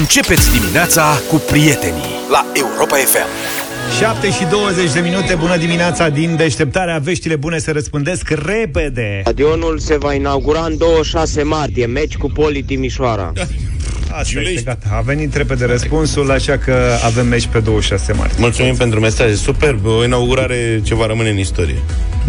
Începeți dimineața cu prietenii la Europa FM. 7 și 20 de minute, bună dimineața din deșteptarea Veștile bune se răspândesc repede Stadionul se va inaugura în 26 martie, meci cu Poli Timișoara. Asta este gata, a venit repede răspunsul Așa că avem meci pe 26 martie Mulțumim pentru mesaj, superb, o inaugurare ce va rămâne în istorie.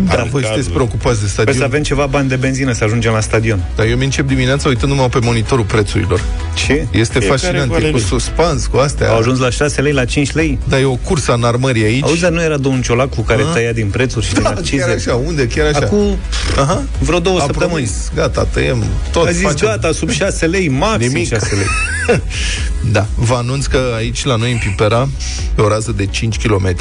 Da, Are voi cardul. sunteți preocupați de Păi stadion. să avem ceva bani de benzină să ajungem la stadion Dar eu mi încep dimineața uitându-mă pe monitorul prețurilor. Ce? Este Fiecare fascinant, cu e ale cu lui. suspans, cu astea. Au ajuns la 6 lei, la 5 lei? Dar e o cursă în armării aici. Auzi, dar nu era domnul Ciolacu care Ah. tăia din prețuri și din da, accize? chiar așa, unde? Chiar așa. Acum Aha. vreo două A săptămâni promis, gata, tăiem tot. A zis facem. gata, sub 6 lei, maxim Nimic. 6 lei Da, vă anunț că aici la noi în Pipera, pe o rază de 5 km,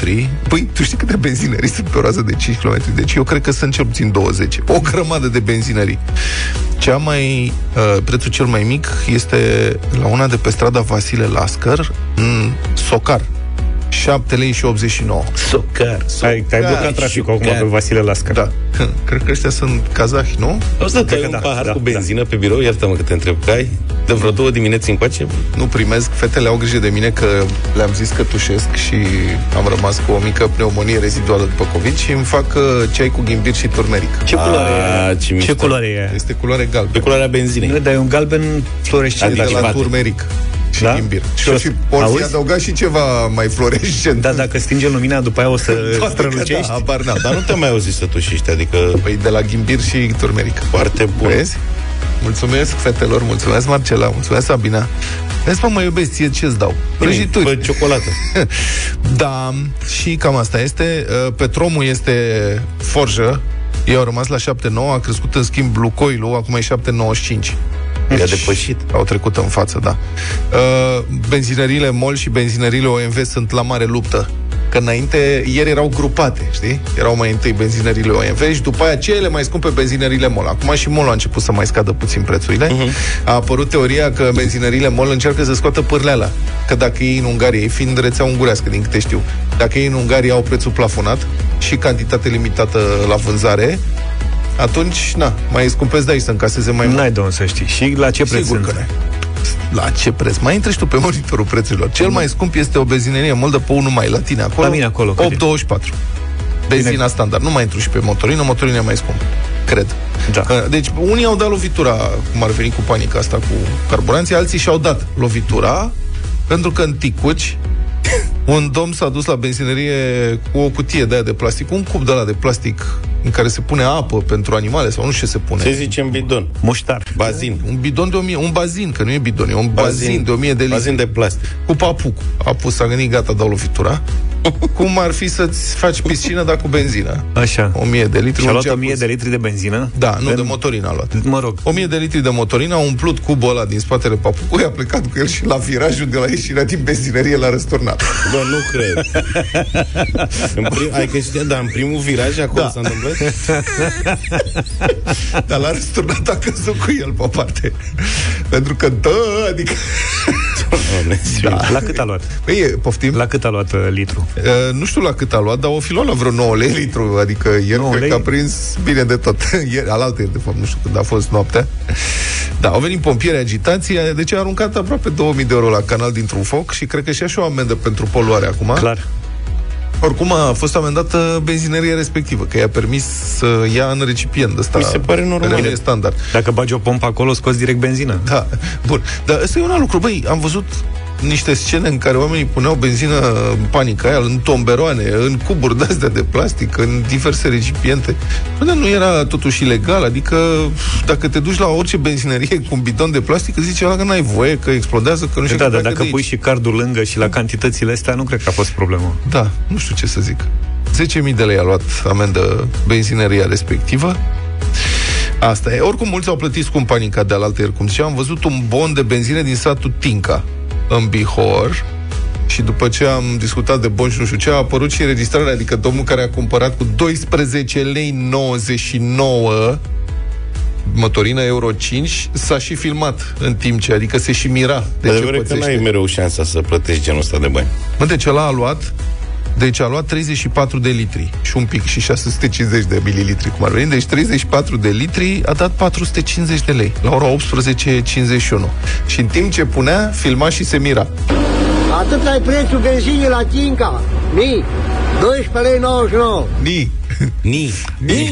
păi tu știi câte benzinării sunt pe o rază de 5 km, deci eu cred că sunt cel puțin 20. O grămadă de benzinării. Cea mai, uh, prețul cel mai mic este la una de pe strada Vasile Lascăr, în Socar. 7 lei și 89. Socar, Ai, ai Da, blocat traficul acum șucar. pe Vasile Lascar Da. Cred că ăștia sunt kazahi, nu? O să Cred dai că un da, pahar da, cu da. benzină pe birou, iartă-mă că te întreb, că ai de vreo două dimineți încoace? Nu primesc, fetele au grijă de mine că le-am zis că tușesc și am rămas cu o mică pneumonie reziduală după COVID și îmi fac uh, ceai cu ghimbir și turmeric. Ce culoare A, e? ce Ce mișto. culoare e? Este culoare Pe galbenă. culoarea benzinei. Nu, dar e un galben fluorescent de Adică la bate. turmeric și Da? ghimbir. Și, Și eu o- și pot auzi? fi adăugat și ceva mai fluorescent. Da, dacă stinge lumina, după aia o să Poate că strălucești. Da, habar n-am. Dar nu te mai auzi să tușești, adică Păi de la ghimbir și turmeric. foarte bun. Vezi? Mulțumesc fetelor, mulțumesc Marcela, mulțumesc Sabina. Vezi, mă, mă iubesc, ție ce-ți dau? Prăjituri. Fă ciocolată. Da, și cam asta este. Uh, Petromul este forjă. Ei au rămas la 7,9, a crescut în schimb Lucoilul, acum e 7,95. I-a depășit. Au trecut în față, da. Uh, benzinările MOL și benzinările OMV sunt la mare luptă. Că înainte, ieri erau grupate, știi? Erau mai întâi benzinările OMV și după aia cele mai scumpe benzinările MOL. Acum și MOL a început să mai scadă puțin prețurile. Uh-huh. A apărut teoria că benzinările MOL încearcă să scoată pârleala. Că dacă ei în Ungaria, ei fiind rețea ungurească, din câte știu, dacă ei în Ungaria au prețul plafonat și cantitate limitată la vânzare, atunci, na, mai scumpesc de aici să încaseze mai mult. N-ai de unde să știi. Și la ce preț Sigur sunt? că n-ai. La ce preț? Mai intri și tu pe monitorul prețurilor. Cel mai scump este o benzinerie moldă pe unul mai la tine acolo. La mine acolo, cât e? 8,24. Benzina Bine. standard. Nu mai intru și pe motorină, motorină e mai scump. Cred. Da. Că- Deci, unii au dat lovitura, cum ar veni cu panica asta cu carburanții, alții și-au dat lovitura, pentru că în Ticuci, un domn s-a dus la benzinerie cu o cutie de aia de plastic, un cub de la de plastic în care se pune apă pentru animale sau nu știu ce se pune. Se zice în bidon. Muștar. Bazin. Un bidon de 1000, un bazin, că nu e bidon, e un bazin, bazin de 1000 de litri. Bazin de plastic. Cu papuc. A pus, a gândit, gata, dau lovitura. Cum ar fi să-ți faci piscină, dar cu benzină? Așa. 1000 de litri. Și-a un luat jacuzzi. 1000 de litri de benzină? Da, nu, Pen- de motorină a luat. Mă rog. 1000 de litri de motorină, a umplut cubul ăla din spatele papucului, a plecat cu el și la virajul de la ieșirea din benzinărie l-a răsturnat. Bă, nu cred. în prim, ai că știa, dar în primul viraj acolo Da. s-a întâmplat? Dar l-a răsturnat, a căzut cu el pe parte. Pentru că, da, adică... Doamne, Da. La cât a luat? Păi, e, poftim? La cât a luat uh, litru? Uh, nu știu la cât a luat, dar o fi luat la vreo 9 lei litru, adică ieri 9 cred lei? că a prins bine de tot. ieri, alaltă ieri, de fapt, nu știu când a fost noaptea. Da, au venit pompieri agitații, deci a aruncat aproape 2000 de euro la canal dintr-un foc și cred că și așa o amendă pentru poluare acum. Clar. Oricum a fost amendată benzineria respectivă, că i-a permis să ia în recipient ăsta. Mi se pare normal. care nu e standard. Dacă bagi o pompă acolo, scoți direct benzină. Da, bun. Dar ăsta e un alt lucru. Băi, am văzut niște scene în care oamenii puneau benzină în panica aia, în tomberoane, în cuburi de-astea de plastic, în diverse recipiente. Bă, dar nu era totuși ilegal, adică dacă te duci la orice benzinerie cu un bidon de plastic, îți zice ăla că n-ai voie, că explodează, că nu știu Da, ce dar pleacă dacă de pui aici. și cardul lângă și la cantitățile astea, nu cred că a fost problemă. Da, nu știu ce să zic. 10.000 de lei a luat amendă benzineria respectivă. Asta e. Oricum, mulți au plătit scump panica de alaltă ieri, cum ziceam. Am văzut un bon de benzină din satul Tinca, în Bihor, și după ce am discutat de bon și nu știu ce, a apărut și înregistrarea, adică domnul care a cumpărat cu 12 lei 99 motorină Euro 5 s-a și filmat în timp ce, adică se și mira de De ce adevărat că pățește. n-ai mereu șansa să plătești genul ăsta de bani. Mă, deci ăla a luat Deci a luat 34 de litri și un pic și 650 de mililitri, cum ar veni. Deci 34 de litri a dat 450 de lei la ora 18.51. Și în timp ce punea, filma și se mira. Atât ai prețul benzinii la Tinca. Mi, 12 lei 99. Ni, Ni. Ni.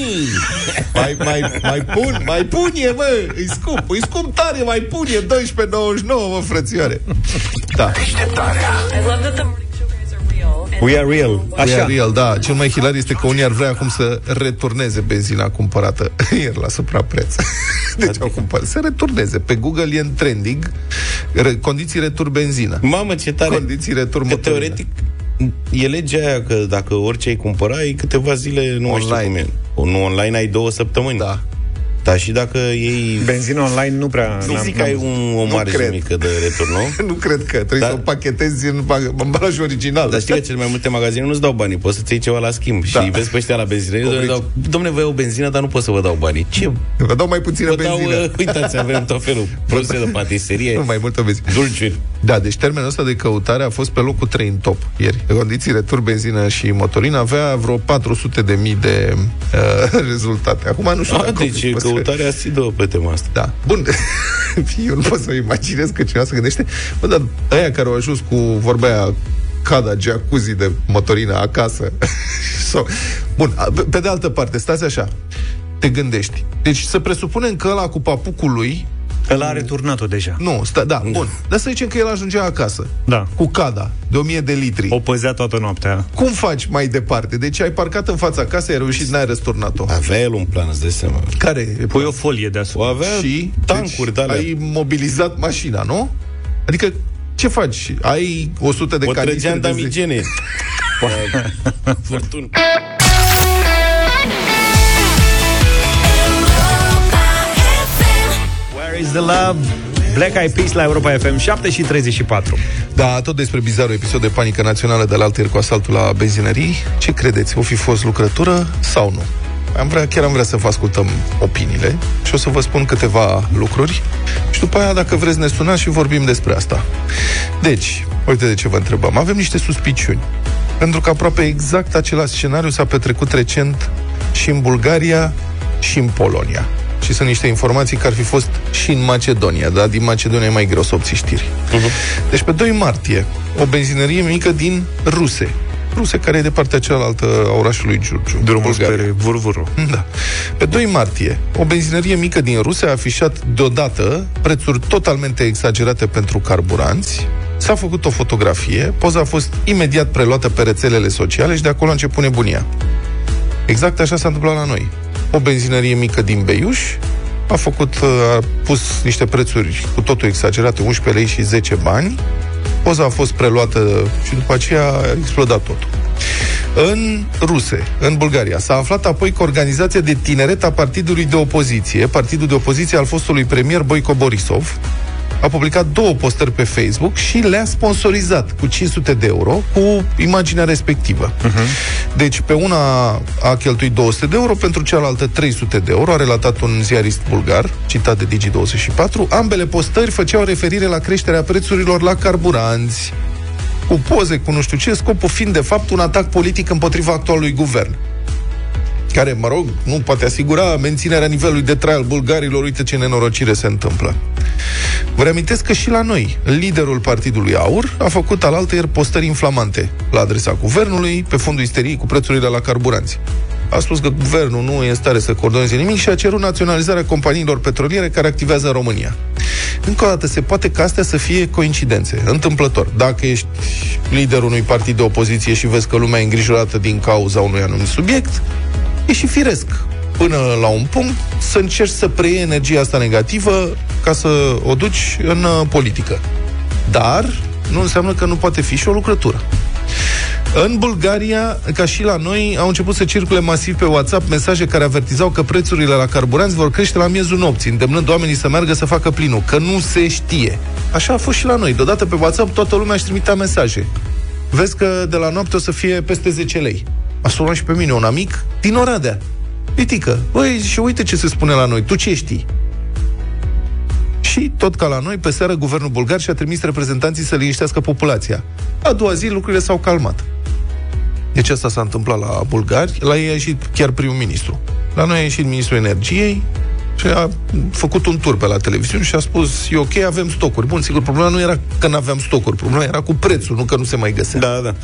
mai, mai, mai pun, mai pun e, mă, e scump, e scump tare, mai pun e 12,99, mă, frățioare. Da. I love that the morning show guys are real. And We are real. Așa. Așa. Real, da. Cel mai hilar este că unii ar vrea acum să returneze benzina cumpărată ieri la suprapreț. Deci au cumpărat. Să returneze. Pe Google e în trending re- condiții retur benzină. Mamă, ce tare. Condiții retur Că motorină. teoretic e legea aia că dacă orice ai cumpăra, ai câteva zile, nu mai știu Online. cum e. Nu online ai două săptămâni. Da. Dar și dacă ei... Benzină online nu prea... Nu n-am- zic că ai un, o Nu marjă cred. mică de retur, nu? Nu cred că. Trebuie Da. să o pachetezi în bag- ambalaj original. Dar știi că cele mai multe magazine nu-ți dau banii, poți să-ți iei ceva la schimb. Da. Și vezi pe ăștia la benzinărie, Obrici. dau, domne, vă iau benzină, dar nu pot să vă dau banii. Ce? Vă dau mai puțină Vă dau, benzină. uh, uitați, avem tot felul. Produse de patiserie, Nu mai multă benzină. dulciuri. Da, deci termenul ăsta de căutare a fost pe locul 3 în top ieri. În condiții retur, benzină și motorină avea vreo 400 de mii de uh, rezultate. Acum nu știu A, dacă... deci căutarea asidă pe tema asta. Da. Bun. Eu nu pot să imaginez că cineva se gândește. Bă, dar aia care au ajuns cu vorba aia cada jacuzzi de motorină acasă. Sau... Bun, a, pe- pe de altă parte, stați așa. Te gândești. Deci să presupunem că ăla cu papucul lui Ăla a returnat-o deja. nu, sta, da, bun. Dar să zicem că el ajungea acasă. Da. Cu cada de 1000 de litri. O păzea toată noaptea. Cum faci mai departe? Deci ai parcat în fața casei, ai reușit, n-ai răsturnat-o. Avea el un plan, îți dai seama. Care? Pui o folie O deasupra. avea și tancuri deci, de alea. ai mobilizat mașina, nu? Adică ce faci? Ai 100 de O canistre trăgeam de de zi- amigene. Furtun. Where is the love? Black Eyed Peas la Europa FM 7 și 34. Da, tot despre bizarul episod de panică națională de la altă cu asaltul la benzinării. Ce credeți? O fi fost lucrătură sau nu? Am vrea, chiar am vrea să vă ascultăm opiniile și o să vă spun câteva lucruri și după aia, dacă vreți, ne sunați și vorbim despre asta. Deci, uite de ce vă întrebăm. Avem niște suspiciuni. Pentru că aproape exact același scenariu s-a petrecut recent și în Bulgaria și în Polonia. Și sunt niște informații că ar fi fost și în Macedonia, dar din Macedonia e mai greu să obții știri. Uh-huh. Deci pe 2 martie, o benzinărie mică din Ruse, Ruse care e de partea cealaltă a orașului Giurgiu, Drumul Bulgaria. spre Vurvuru. Da. Pe 2 martie, o benzinărie mică din Rusia a afișat deodată prețuri totalmente exagerate pentru carburanți. S-a făcut o fotografie, poza a fost imediat preluată pe rețelele sociale și de acolo a început nebunia. Exact așa s-a întâmplat la noi. O benzinărie mică din Beiuș a făcut, a pus niște prețuri cu totul exagerate, 11 lei și 10 bani. Poza a fost preluată și după aceea a explodat totul. În Ruse, în Bulgaria, s-a aflat apoi că organizația de tineret a partidului de opoziție, partidul de opoziție al fostului premier Boico Borisov, a publicat două postări pe Facebook și le-a sponsorizat cu 500 de euro cu imaginea respectivă. Uh-huh. Deci pe una a cheltuit 200 de euro, pentru cealaltă 300 de euro, a relatat un ziarist bulgar, citat de Digi24. Ambele postări făceau referire la creșterea prețurilor la carburanți, cu poze, cu nu știu ce, scopul fiind de fapt un atac politic împotriva actualului guvern care, mă rog, nu poate asigura menținerea nivelului de trai al bulgarilor. Uite ce nenorocire se întâmplă. Vă reamintesc că și la noi, liderul Partidului Aur a făcut alaltă ieri postări inflamante la adresa guvernului pe fondul isteriei cu prețurile la carburanți. A spus că guvernul nu e în stare să coordoneze nimic și a cerut naționalizarea companiilor petroliere care activează în România. Încă o dată, se poate ca astea să fie coincidențe, întâmplător. Dacă ești liderul unui partid de opoziție și vezi că lumea e îngrijorată din cauza unui anumit subiect, e și firesc până la un punct să încerci să preiei energia asta negativă ca să o duci în uh, politică. Dar nu înseamnă că nu poate fi și o lucrătură. În Bulgaria, ca și la noi, au început să circule masiv pe WhatsApp mesaje care avertizau că prețurile la carburanți vor crește la miezul nopții, îndemnând oamenii să meargă să facă plinul, că nu se știe. Așa a fost și la noi. Deodată pe WhatsApp toată lumea își trimitea mesaje. Vezi că de la noapte o să fie peste 10 lei. A sunat și pe mine un amic din Oradea. Pitică, băi, și uite ce se spune la noi, tu ce știi? Și, tot ca la noi, pe seară, guvernul bulgar și-a trimis reprezentanții să liniștească populația. A doua zi, lucrurile s-au calmat. Deci asta s-a întâmplat la bulgari. La ei a ieșit chiar primul ministru. La noi a ieșit ministrul energiei și a făcut un tur pe la televiziune și a spus, e ok, avem stocuri. Bun, sigur, problema nu era că nu aveam stocuri, problema era cu prețul, nu că nu se mai găsea. Da, da.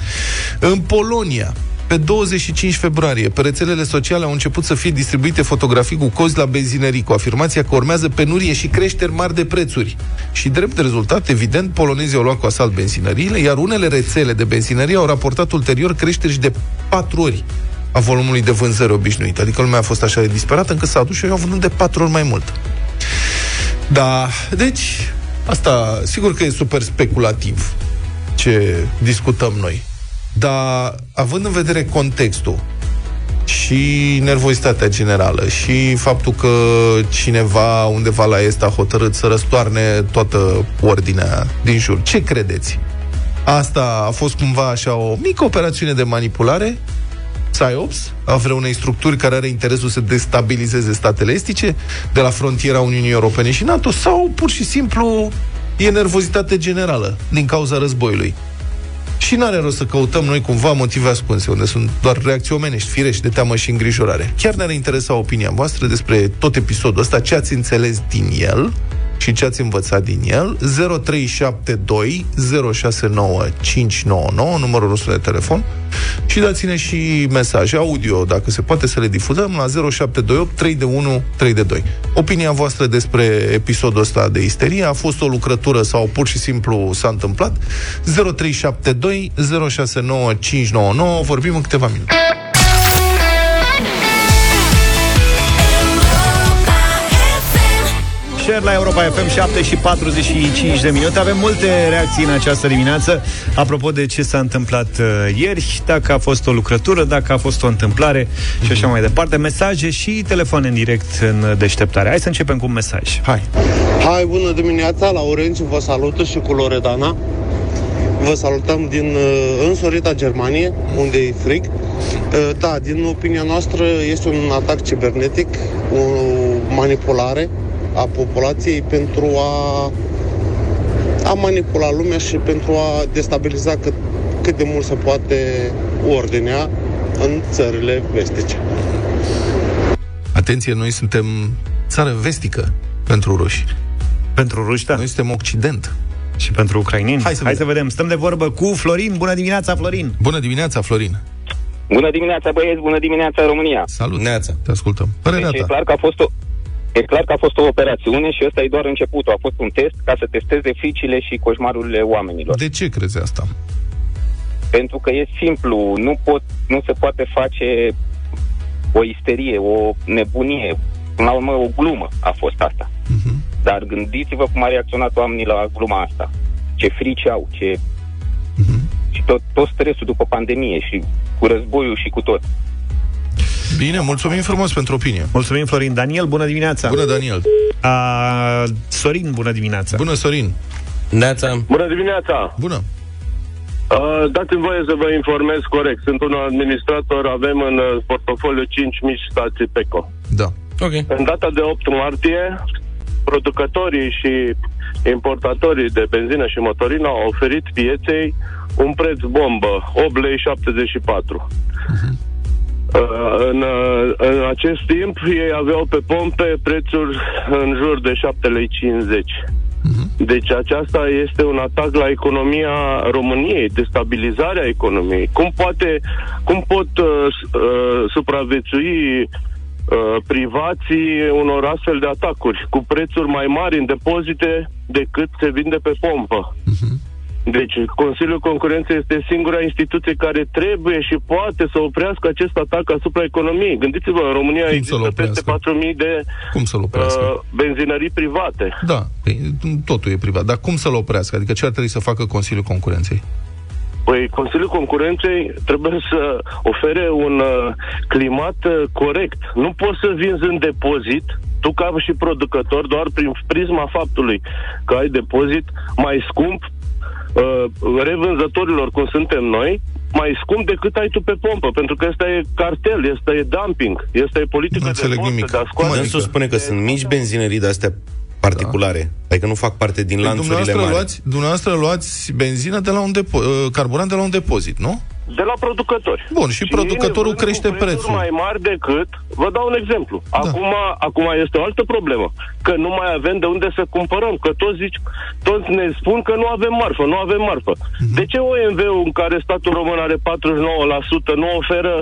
În Polonia, pe 25 februarie, pe rețelele sociale au început să fie distribuite fotografii cu cozi la benzinării, cu afirmația că urmează penurie și creșteri mari de prețuri. Și drept de rezultat, evident, polonezii au luat cu asalt benzinăriile, iar unele rețele de benzinărie au raportat ulterior creșteri și de patru ori a volumului de vânzări obișnuit. Adică lumea a fost așa de disperată încât s-a dus și au vândut de patru ori mai mult. Da, deci, asta sigur că e super speculativ ce discutăm noi. Dar, având în vedere contextul și nervozitatea generală și faptul că cineva undeva la est a hotărât să răstoarne toată ordinea din jur, ce credeți? Asta a fost cumva așa o mică operațiune de manipulare PSYOPS, a vreunei structuri care are interesul să destabilizeze statele estice de la frontiera Uniunii Europene și NATO sau pur și simplu e nervozitate generală din cauza războiului. Și n-are rost să căutăm noi cumva motive ascunse, unde sunt doar reacții omenești, firești, de teamă și îngrijorare. Chiar ne-ar interesa opinia voastră despre tot episodul ăsta, ce ați înțeles din el, și ce ați învățat din el 0372 069599 numărul nostru de telefon și dați-ne și mesaje audio, dacă se poate să le difuzăm la 0728 3 de 1 3 de 2. Opinia voastră despre episodul ăsta de isterie a fost o lucrătură sau pur și simplu s-a întâmplat 0372 069599 vorbim în câteva minute. Cer la Europa FM 7 și 45 de minute. Avem multe reacții în această dimineață apropo de ce s-a întâmplat uh, ieri, dacă a fost o lucrătură, dacă a fost o întâmplare și așa mai departe. Mesaje și telefoane în direct în deșteptare. Hai să începem cu un mesaj. Hai! Hai, bună dimineața, Laurențiu vă salută și cu Loredana. Vă salutăm din uh, însorita Germanie, unde e frig. Uh, da, din opinia noastră este un atac cibernetic, o manipulare a populației pentru a, a manipula lumea și pentru a destabiliza cât, cât de mult se poate ordinea în țările vestice. Atenție, noi suntem țară vestică pentru ruși. Pentru ruși, da. Noi suntem Occident. Și pentru ucraineni. Hai să Hai vedem. să vedem. Stăm de vorbă cu Florin. Bună dimineața, Florin! Bună dimineața, Florin! Bună dimineața, băieți, bună dimineața, România. Salut! Neața. Te ascultăm. Părerea Deci e ta. clar că a fost o E clar că a fost o operațiune și ăsta e doar începutul. A fost un test ca să testeze fricile și coșmarurile oamenilor. De ce crezi asta? Pentru că e simplu, nu, pot, nu se poate face o isterie, o nebunie. Până la urmă, o glumă a fost asta. Uh-huh. Dar gândiți-vă cum a reacționat oamenii la gluma asta. Ce frici au, ce... Uh-huh. Și tot, tot stresul după pandemie și cu războiul și cu tot. Bine, mulțumim frumos pentru opinie. Mulțumim, Florin. Daniel, bună dimineața! Bună, Daniel! A, Sorin, bună dimineața! Bună, Sorin! Neața. Bună dimineața! Bună! Uh, dați-mi voie să vă informez corect. Sunt un administrator, avem în uh, portofoliu 5.000 stații PECO. Da. Ok. În data de 8 martie, producătorii și importatorii de benzină și motorină au oferit pieței un preț bombă, 8 lei 74. Uh, în, uh, în acest timp, ei aveau pe pompe prețuri în jur de 7 lei 50. Deci aceasta este un atac la economia României, destabilizarea economiei. Cum poate, cum pot uh, s- uh, supraviețui uh, privații unor astfel de atacuri cu prețuri mai mari în depozite decât se vinde pe pompă? Deci Consiliul Concurenței este singura instituție care trebuie și poate să oprească acest atac asupra economiei. Gândiți-vă, în România Cum să-l există peste oprească? 4.000 de Cum să-l oprească? uh, benzinării private. Da, păi, totul e privat. Dar cum să-l oprească? Adică ce ar trebui să facă Consiliul Concurenței? Păi Consiliul Concurenței trebuie să ofere un uh, climat uh, corect. Nu poți să vinzi în depozit, tu ca și producător, doar prin prisma faptului că ai depozit mai scump uh, revânzătorilor, cum suntem noi, mai scump decât ai tu pe pompă, pentru că ăsta e cartel, ăsta e dumping, ăsta e politică Nu de înțeleg forță, nimic. de a Cum scoate... adică? Dânsul spune că sunt mici benzinării de-astea particulare. Adică nu fac parte din Păi lanțurile dumneavoastră, mari. luați, dumneavoastră luați benzină de la un depo- uh, carburant de la un depozit, nu? De la producători. Bun, și producătorul ei ne vând crește cu prețuri prețul. mai mari decât, vă dau un exemplu. Acum, acum este o altă problemă, că nu mai avem de unde să cumpărăm, că toți, zici, toți ne spun că nu avem marfă, nu avem marfă. Mhm. De ce OMV-ul în care statul român are 49% nu oferă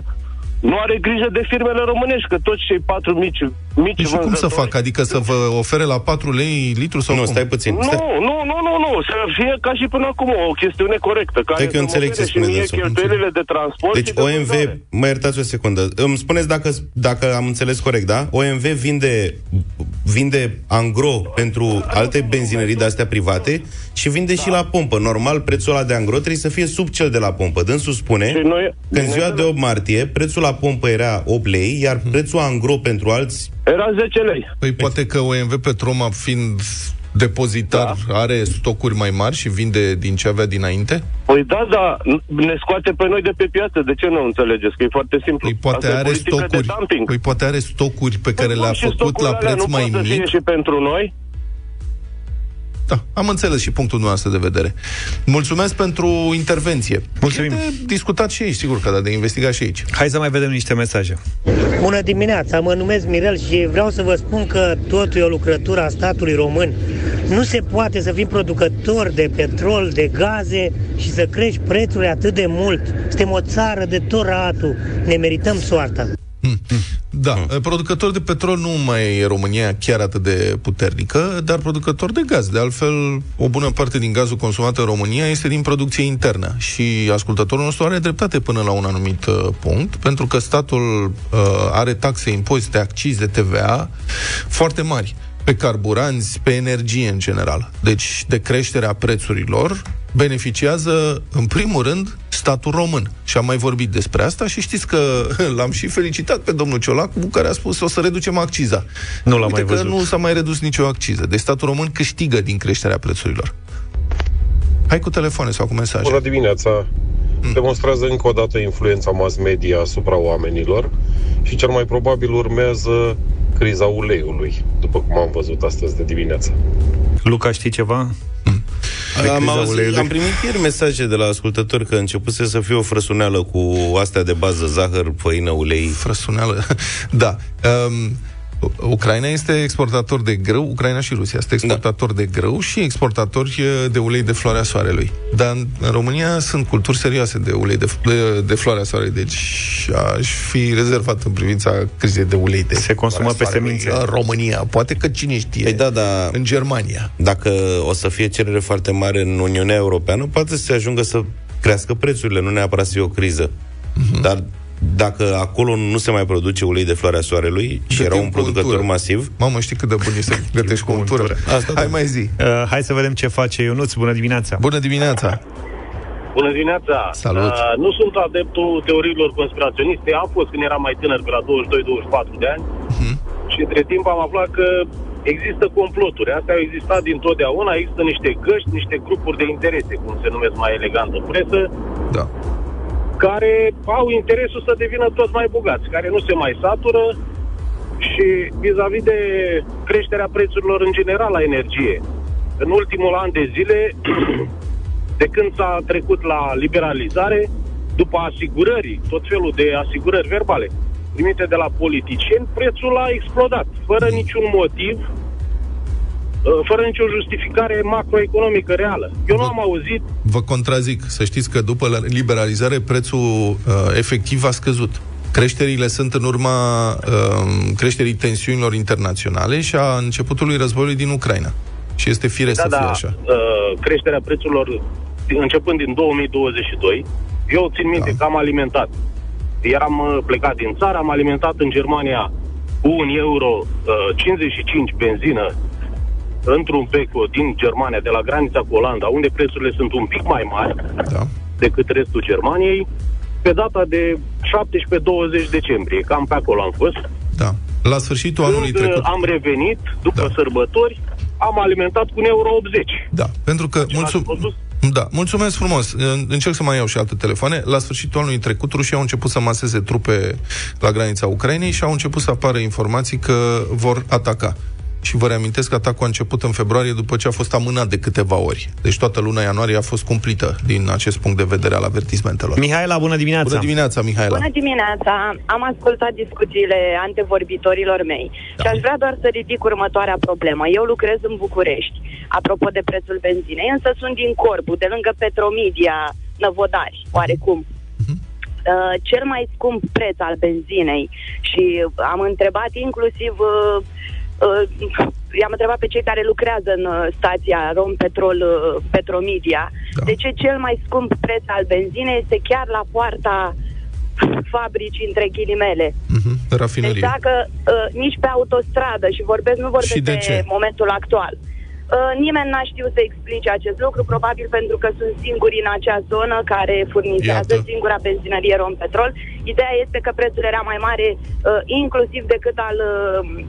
nu are grijă de firmele românești, că toți cei patru mici, mici Deci și cum să vânzători- fac? Adică să vă ofere la 4 lei litru sau Nu, cum? stai puțin. nu, Stai. nu, nu, nu, nu, să fie ca și până acum o chestiune corectă, care Hai că eu să înțeleg mă ofere ce spune și mie dânsul. cheltuielile de transport Deci și de OMV, vânzare. mă iertați o secundă, îmi spuneți dacă, dacă am înțeles corect, da? OMV vinde, vinde angro pentru alte benzinării de-astea private și vinde și la pompă. Normal, prețul ăla de angro trebuie să fie sub cel de la pompă. Dânsul spune Și noi- că în ziua de 8 martie prețul la pompă era 8 lei, iar prețul angro pentru alți Era 10 lei. Păi poate că OMV Petroma, fiind depozitar, da. are stocuri mai mari și vinde din ce avea dinainte? Păi da, da, ne scoate pe noi de pe piață. De ce nu înțelegeți? Că e foarte simplu. Păi poate Asta e are politică de stocuri, dumping. păi poate are stocuri pe care Păi le-a bun, și făcut stocurile la alea preț nu mai pot să fie mic. și pentru noi? Da, am înțeles și punctul noastră de vedere. Mulțumesc pentru intervenție. Mulțumim. E de discutat și aici, sigur că da, de investigat și aici. Hai să mai vedem niște mesaje. Bună dimineața, mă numesc Mirel și vreau să vă spun că totul e o lucrătură a statului român. Nu se poate să fim producători de petrol, de gaze și să crești prețurile atât de mult. Suntem o țară de tot ratul, ne merităm soarta. Da, hmm. producător de petrol nu mai e România chiar atât de puternică, dar producător de gaz. De altfel, o bună parte din gazul consumat în România este din producție internă și ascultătorul nostru are dreptate până la un anumit uh, punct, pentru că statul uh, are taxe, impozite, accize, TVA foarte mari pe carburanți, pe energie în general. Deci, de creșterea prețurilor beneficiază, în primul rând, statul român. Și am mai vorbit despre asta și știți că l-am și felicitat pe domnul Ciolacu, cu care a spus o să reducem acciza. Nu l-am Uite mai că văzut. nu s-a mai redus nicio acciză. Deci statul român câștigă din creșterea prețurilor. Hai cu telefoane sau cu mesaje. Bună dimineața! Demonstrează încă o dată influența mass media asupra oamenilor și cel mai probabil urmează criza uleiului, după cum am văzut astăzi de dimineață. Luca, știi ceva? De Am, criza auzit, uleiului? am primit ieri mesaje de la ascultători că începuse să fie o frăsuneală cu astea de bază, zahăr, făină, ulei. Frăsuneală. da. Um, Ucraina este exportator de grâu, Ucraina și Rusia este exportator da. de grâu și exportatori eh, de ulei de floarea soarelui. Dar în, în România sunt culturi serioase de ulei de, de, de floarea soarelui, deci aș fi rezervat în privința crizei de ulei de Se consumă floarea pe soarelui semințe. În România, poate că cine știe. Păi da, da. În Germania. Dacă o să fie cerere foarte mare în Uniunea Europeană, poate să se ajungă să crească prețurile, nu neapărat să fie o criză. Mhm. Dar dacă acolo nu se mai produce ulei de floarea soarelui și era un producător masiv, Mamă, știi cât de bun e să gătești cu untură. Asta Hai da. mai zi. Uh, hai să vedem ce face Ionuț. Bună dimineața! Bună dimineața! Bună dimineața! Salut. Uh, nu sunt adeptul teoriilor conspiraționiste. Am fost când eram mai tânăr, pe la 22-24 de ani. Mhm. Și între timp am aflat că există comploturi. Astea au existat dintotdeauna. Există niște găști, niște grupuri de interese, cum se numesc mai elegant în presă, Da. Care au interesul să devină toți mai bogați, care nu se mai satură și vis-a-vis de creșterea prețurilor în general la energie. În ultimul an de zile, de când s-a trecut la liberalizare, după asigurări, tot felul de asigurări verbale primite de la politicieni, prețul a explodat, fără niciun motiv, uh, fără nicio justificare macroeconomică reală. Eu nu am auzit Vă contrazic, să știți că după la- liberalizare prețul uh, efectiv a scăzut. Creșterile sunt în urma uh, creșterii tensiunilor internaționale și a începutului războiului din Ucraina. Și este firesc să fie așa. Uh, creșterea prețurilor din- începând din 2022. Eu țin minte da. că am alimentat. Eram uh, plecat din țară, am alimentat în Germania cu un euro uh, 55 benzină într-un peco din Germania, de la granița cu Olanda, unde prețurile sunt un pic mai mari da. decât restul Germaniei, pe data de 17-20 decembrie. Cam pe acolo am fost. Da. La sfârșitul anului Când uh, trecut. am revenit, după da. sărbători, am alimentat cu un euro 80. Da, pentru că... Mulțum... Da, mulțumesc frumos. În- Încerc să mai iau și alte telefoane. La sfârșitul anului trecut, rușii au început să maseze trupe la granița Ucrainei și au început să apară informații că vor ataca. Și vă reamintesc că atacul a început în februarie după ce a fost amânat de câteva ori. Deci toată luna ianuarie a fost cumplită din acest punct de vedere al avertismentelor. Mihaela, bună dimineața! Bună dimineața, Mihaela! Bună dimineața! Am ascultat discuțiile antevorbitorilor mei da. și aș vrea doar să ridic următoarea problemă. Eu lucrez în București, apropo de prețul benzinei, însă sunt din Corbu, de lângă Petromedia, Năvodari, oarecum. Uh-huh. Uh, cel mai scump preț al benzinei și am întrebat inclusiv uh, uh, i-am întrebat pe cei care lucrează în uh, stația Rom Petrol uh, Petromedia da. de ce cel mai scump preț al benzinei este chiar la poarta fabrici între ghilimele. Uh-huh, rafinerie. Deci dacă uh, nici pe autostradă și vorbesc, nu vorbesc de, de momentul actual. Uh, nimeni n-a știut să explice acest lucru, probabil pentru că sunt singuri în acea zonă care furnizează Iată. singura benzinărie Rompetrol. Ideea este că prețul era mai mare, uh, inclusiv decât al uh,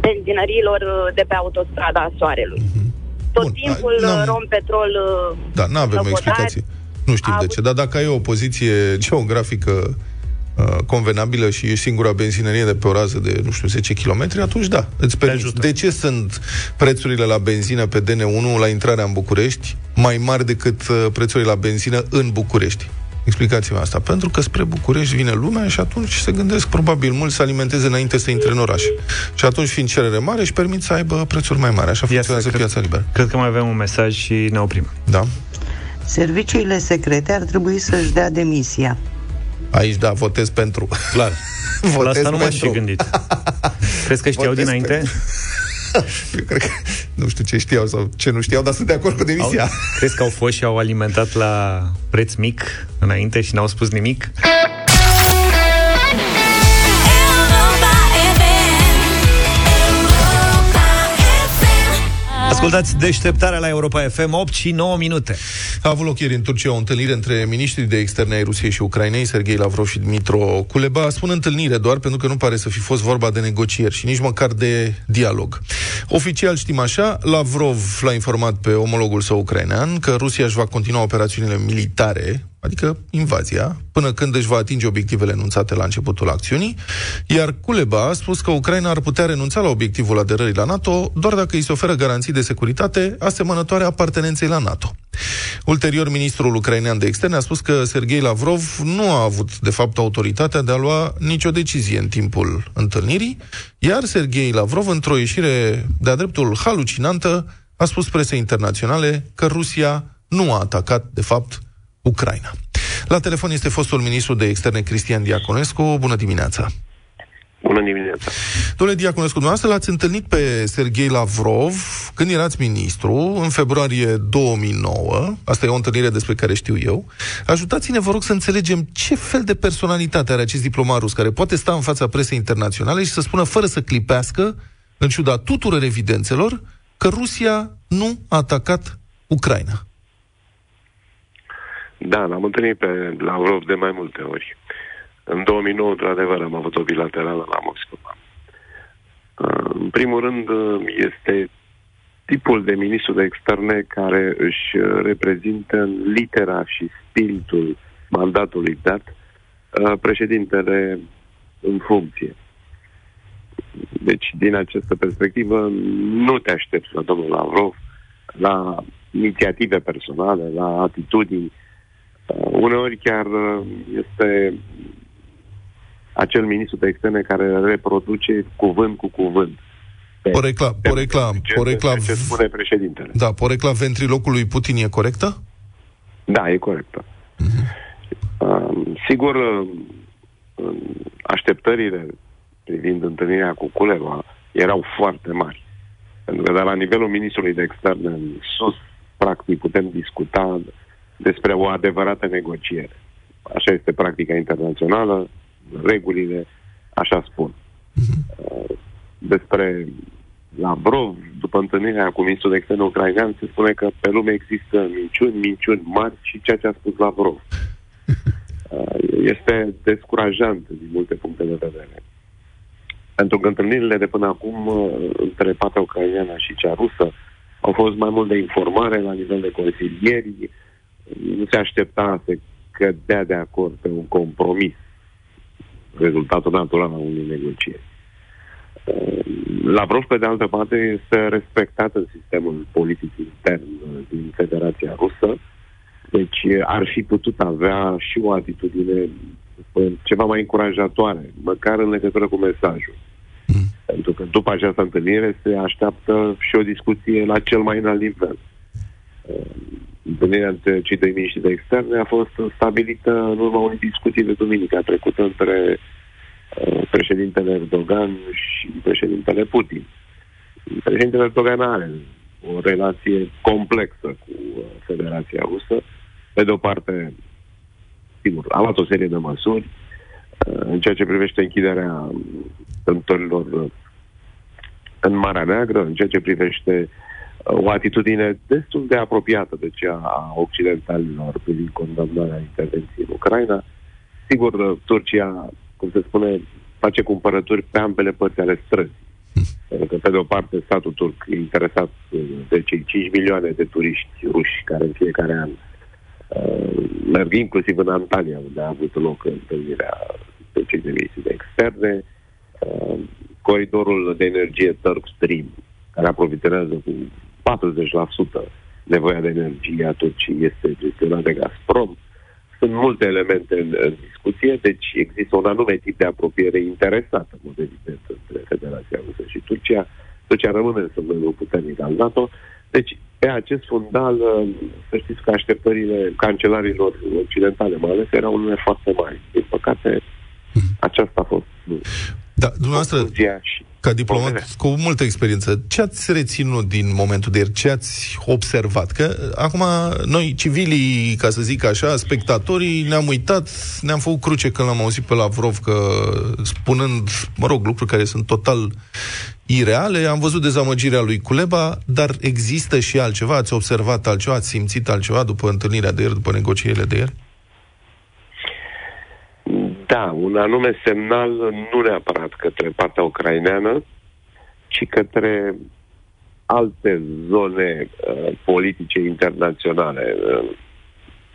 benzinăriilor uh, de pe autostrada Soarelui. Mm-hmm. Tot Bun, timpul uh, Rompetrol... Uh, da, nu avem explicații. Nu știm de ce, dar dacă ai o poziție geografică Uh, convenabilă și e singura benzinărie de pe o rază de, nu știu, 10 km, atunci da, îți permiți. De ce sunt prețurile la benzină pe DN1 la intrarea în București mai mari decât uh, prețurile la benzină în București? Explicați-mi asta. Pentru că spre București vine lumea și atunci se gândesc probabil mult să alimenteze înainte să intre în oraș. Și atunci, fiind cerere mare, își permit să aibă prețuri mai mari. Așa funcționează piața liberă. Cred că mai avem un mesaj și ne oprim. Da. Serviciile secrete ar trebui să-și dea demisia. Aici, da, votez pentru. Clar. votez La asta nu m-aș fi gândit. Crezi că știau Votez dinainte? pentru. Eu cred că nu știu ce știau sau ce nu știau, dar sunt de acord cu demisia. Au, crezi că au fost și au alimentat la preț mic înainte și n-au spus nimic? Ascultați deșteptarea la Europa FM 8 și 9 minute. A avut loc ieri în Turcia o întâlnire între ministrii de externe ai Rusiei și Ucrainei, Sergei Lavrov și Dmitro Kuleba. Spun întâlnire doar pentru că nu pare să fi fost vorba de negocieri și nici măcar de dialog. Oficial știm așa, Lavrov l-a informat pe omologul său ucrainean că Rusia își va continua operațiunile militare adică invazia, până când își va atinge obiectivele enunțate la începutul acțiunii, iar Kuleba a spus că Ucraina ar putea renunța la obiectivul aderării la NATO doar dacă îi se oferă garanții de securitate asemănătoare apartenenței la NATO. Ulterior, ministrul ucrainean de externe a spus că Sergei Lavrov nu a avut, de fapt, autoritatea de a lua nicio decizie în timpul întâlnirii, iar Sergei Lavrov, într-o ieșire de-a dreptul halucinantă, a spus presei internaționale că Rusia nu a atacat, de fapt, Ucraina. La telefon este fostul ministru de externe Cristian Diaconescu. Bună dimineața! Bună dimineața! Domnule Diaconescu, dumneavoastră l-ați întâlnit pe Sergei Lavrov când erați ministru, în februarie 2009. Asta e o întâlnire despre care știu eu. Ajutați-ne, vă rog, să înțelegem ce fel de personalitate are acest diplomat rus care poate sta în fața presei internaționale și să spună, fără să clipească, în ciuda tuturor evidențelor, că Rusia nu a atacat Ucraina. Da, l-am întâlnit pe Lavrov de mai multe ori. În 2009, într-adevăr, am avut o bilaterală la Moscova. Uh, în primul rând, uh, este tipul de ministru de externe care își reprezintă în litera și spiritul mandatului dat uh, președintele în funcție. Deci, din această perspectivă, nu te aștepți la domnul Lavrov la inițiative personale, la atitudini Uh, uneori chiar uh, este acel ministru de externe care reproduce cuvânt cu cuvânt. Porecla, porecla, porecla, ce spune președintele. Da, porecla ventrilocului Putin e corectă? Da, e corectă. Uh-huh. Uh, sigur, uh, așteptările privind întâlnirea cu Culeva erau foarte mari. Pentru că de la nivelul ministrului de externe în sus, practic, putem discuta despre o adevărată negociere. Așa este practica internațională, regulile așa spun. Uh, despre Lavrov, după întâlnirea cu ministrul de externe ucrainean, se spune că pe lume există minciuni, minciuni mari și ceea ce a spus Lavrov. Uh, este descurajant din multe puncte de vedere. Pentru că întâlnirile de până acum uh, între partea ucraineană și cea rusă au fost mai mult de informare la nivel de consilieri, nu se aștepta să cădea de acord pe un compromis, rezultatul natural al unei negocieri. Uh, Lavrov, pe de altă parte, este respectat în sistemul politic intern uh, din Federația Rusă, deci uh, ar fi putut avea și o atitudine uh, ceva mai încurajatoare, măcar în legătură cu mesajul. Pentru că după această întâlnire se așteaptă și o discuție la cel mai înalt nivel. Uh, Întâlnirea între cei doi miniștri de externe a fost stabilită în urma unei discuții de duminică trecută între uh, președintele Erdogan și președintele Putin. Președintele Erdogan are o relație complexă cu uh, Federația Rusă. Pe de o parte, sigur, a luat o serie de măsuri uh, în ceea ce privește închiderea strâmtorilor uh, în Marea Neagră, în ceea ce privește uh, o atitudine destul de apropiată de cea a occidentalilor privind condamnarea intervenției în Ucraina. Sigur, uh, Turcia, cum se spune, face cumpărături pe ambele părți ale străzii. Pentru că, pe de o parte, statul turc e interesat uh, de cei 5 milioane de turiști ruși care în fiecare an uh, merg inclusiv în Antalya, unde a avut loc întâlnirea de cei de misiuni de externe, uh, coridorul de energie Turk Stream, care aprovizionează cu 40% nevoia de energie a Turciei, este gestionat de Gazprom. Sunt multe elemente în, în discuție, deci există un anume tip de apropiere interesată, în mod evident, între Federația Rusă și Turcia. Turcia rămâne să membru puternic al NATO. Deci, pe acest fundal, uh, să știți că așteptările cancelarilor occidentale, mai ales, erau unele foarte mari. Din păcate, aceasta a fost Da, dumneavoastră, ca diplomat cu multă experiență, ce ați reținut din momentul de ieri? Ce ați observat? Că acum noi, civilii, ca să zic așa, spectatorii, ne-am uitat, ne-am făcut cruce când l-am auzit pe Lavrov că spunând, mă rog, lucruri care sunt total ireale, am văzut dezamăgirea lui Culeba, dar există și altceva? Ați observat altceva? Ați simțit altceva după întâlnirea de ieri, după negocierile de ieri? Da, un anume semnal nu neapărat către partea ucraineană, ci către alte zone uh, politice internaționale. Uh,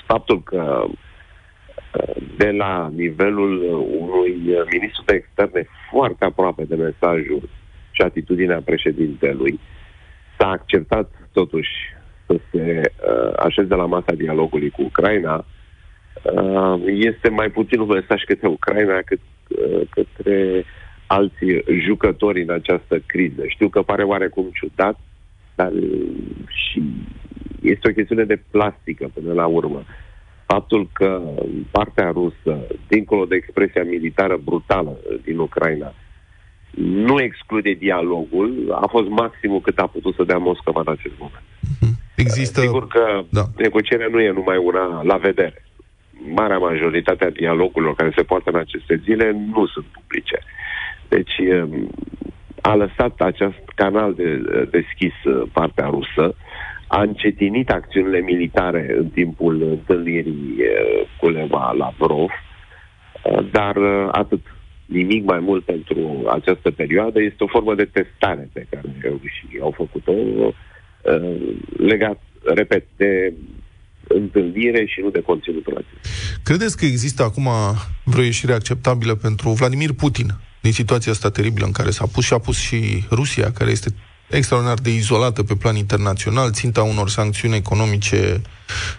faptul că uh, de la nivelul unui ministru de externe foarte aproape de mesajul și atitudinea președintelui, s-a acceptat totuși să se uh, așeze la masa dialogului cu Ucraina, uh, este mai puțin un mesaj către Ucraina cât uh, către alții jucători în această criză. Știu că pare oarecum ciudat, dar uh, și este o chestiune de plastică până la urmă. Faptul că partea rusă, dincolo de expresia militară brutală din Ucraina, nu exclude dialogul, a fost maximul cât a putut să dea Moscova în acest moment. Există... Sigur că da. negocierea nu e numai una la vedere. Marea majoritate a dialogurilor care se poartă în aceste zile nu sunt publice. Deci a lăsat acest canal de, deschis partea rusă, a încetinit acțiunile militare în timpul întâlnirii cu Leva Lavrov, dar atât nimic mai mult pentru această perioadă. Este o formă de testare pe care și au făcut-o uh, legat, repet, de întâlnire și nu de conținutul acesta. Credeți că există acum vreo ieșire acceptabilă pentru Vladimir Putin din situația asta teribilă în care s-a pus și a pus și Rusia, care este extraordinar de izolată pe plan internațional, ținta unor sancțiuni economice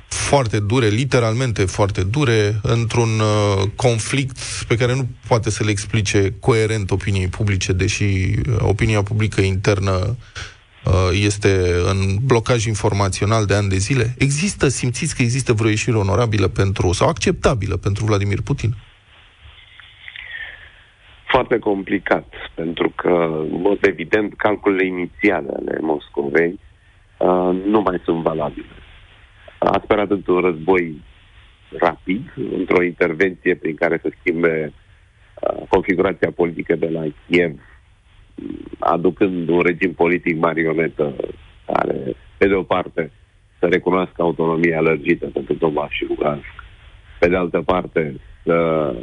foarte dure, literalmente foarte dure, într-un uh, conflict pe care nu poate să le explice coerent opiniei publice, deși uh, opinia publică internă uh, este în blocaj informațional de ani de zile. Există, simțiți că există vreo ieșire onorabilă pentru, sau acceptabilă pentru Vladimir Putin? Foarte complicat, pentru că, în mod evident, calculele inițiale ale Moscovei uh, nu mai sunt valabile a sperat într-un război rapid, într-o intervenție prin care să schimbe uh, configurația politică de la Kiev, aducând un regim politic marionetă care, pe de o parte, să recunoască autonomia lărgită pentru Donbass și Lugansk, pe de altă parte, să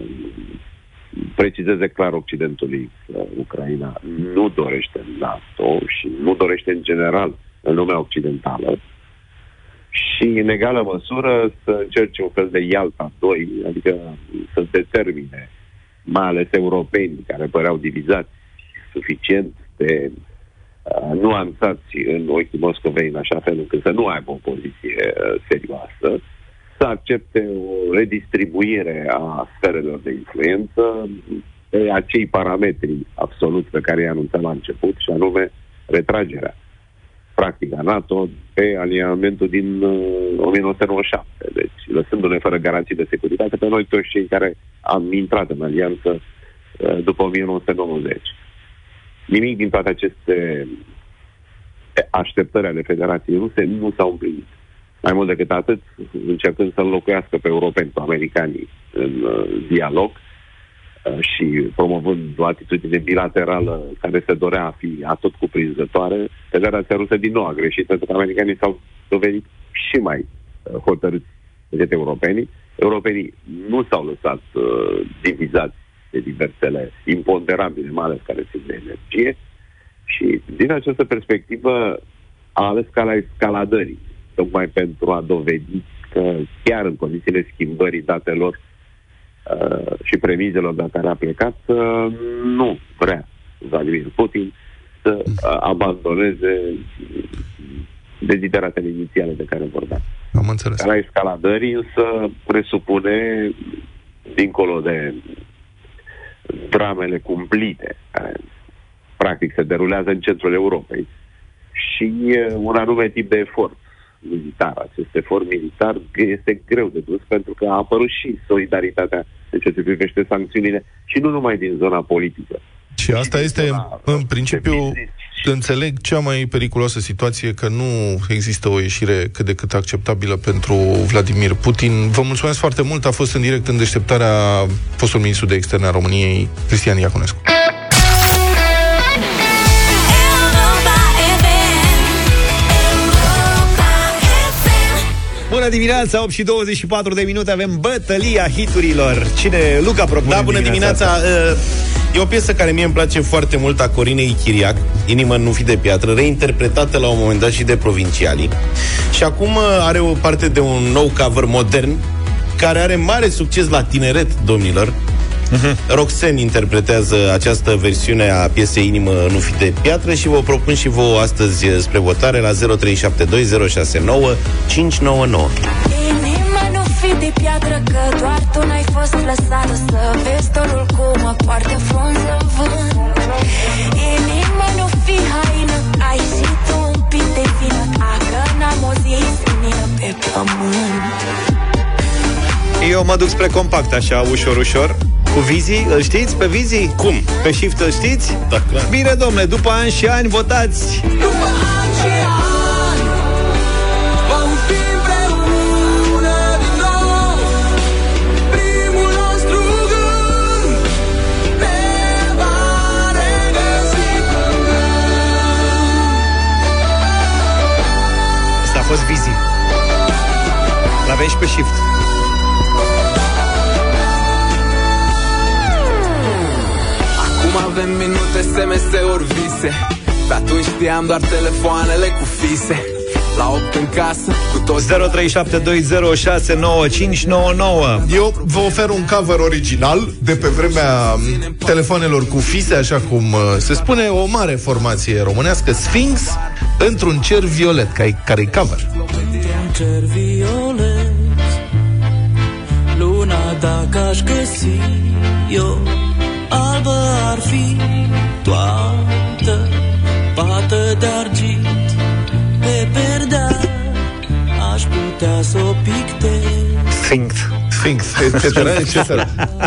precizeze clar Occidentului că Ucraina nu dorește NATO și nu dorește în general în lumea occidentală. Și în egală măsură să încerce un fel de Ialta 2, adică să determine mai ales europeni care păreau divizați, suficient de uh, nuanțați în ochii Moscovei în așa fel încât să nu aibă o poziție uh, serioasă, să accepte o redistribuire a sferelor de influență pe acei parametri absolut pe care i-a anunțat la început, și anume retragerea practic a NATO pe aliamentul din uh, 1997. Deci, lăsându-ne fără garanții de securitate pe noi toți cei care am intrat în alianță uh, după 1990. Nimic din toate aceste așteptări ale Federației Ruse nu s-au împlinit. Mai mult decât atât, încercând să înlocuiască pe europeni cu americanii în uh, dialog uh, și promovând o atitudine bilaterală care se dorea a fi atot cuprinzătoare, Federația Rusă din nou a greșit, pentru că americanii s-au dovedit și mai uh, hotărâți decât europenii. Europenii nu s-au lăsat uh, divizați de diversele imponderabile, mai ales care țin de energie, și din această perspectivă a ales calea escaladării, tocmai pentru a dovedi că chiar în condițiile schimbării datelor uh, și premizelor de care a plecat, uh, nu vrea Vladimir Putin să uh, abandoneze dezideratele inițiale de care vorbeam. Am înțeles. Calea escaladării însă presupune, dincolo de dramele cumplite, care practic se derulează în centrul Europei, și uh, un anume tip de efort militar. Acest efort militar este greu de dus pentru că a apărut și solidaritatea în ce se privește sancțiunile și nu numai din zona politică. Și asta este, în principiu, înțeleg cea mai periculoasă situație, că nu există o ieșire cât de cât acceptabilă pentru Vladimir Putin. Vă mulțumesc foarte mult, a fost în direct în deșteptarea fostul ministru de externe a României, Cristian Iaconescu. Bună dimineața, 8 și 24 de minute Avem bătălia hiturilor Cine? Luca propune Da, bună dimineața! asta. Uh, E o piesă care mie îmi place foarte mult a Corinei Chiriac, Inimă nu fi de piatră, reinterpretată la un moment dat și de provincialii. Și acum uh, are o parte de un nou cover modern, care are mare succes la tineret, domnilor. Roxen interpretează această versiune a piesei Inimă nu fi de piatră și vă propun și vouă astăzi uh, spre votare la 0372069599. Inima nu fi de piatră Că doar tu n-ai fost lăsată Să vezi dorul cum mă poartă frunză în vânt. Inima nu fi haină Ai și tu un pic de vină Dacă n-am o zi senină pe pământ Eu mă duc spre compact, așa, ușor, ușor Cu Vizi, îl știți pe Vizi? Cum? Pe Shift îl știți? Da, clar. Bine, domnule, după ani și ani votați După ani și ani Vom fi împreună din nou Primul nostru gând Ne va regăsi Asta a fost Vizi L-avem și pe Shift SMS-uri, vise. Pe atunci știam doar telefoanele cu fise. La 8 în casă, cu toți. 0372069599 Eu vă ofer un cover original de pe vremea m, telefonelor cu fise, așa cum uh, se spune, o mare formație românească, Sphinx, într-un cer violet, care- care-i cover. Într-un cer violet Luna dacă aș găsi eu Albă ar fi toată Pată de argint Pe perdea Aș putea să o pictez Sphinx Sphinx, etc., etc.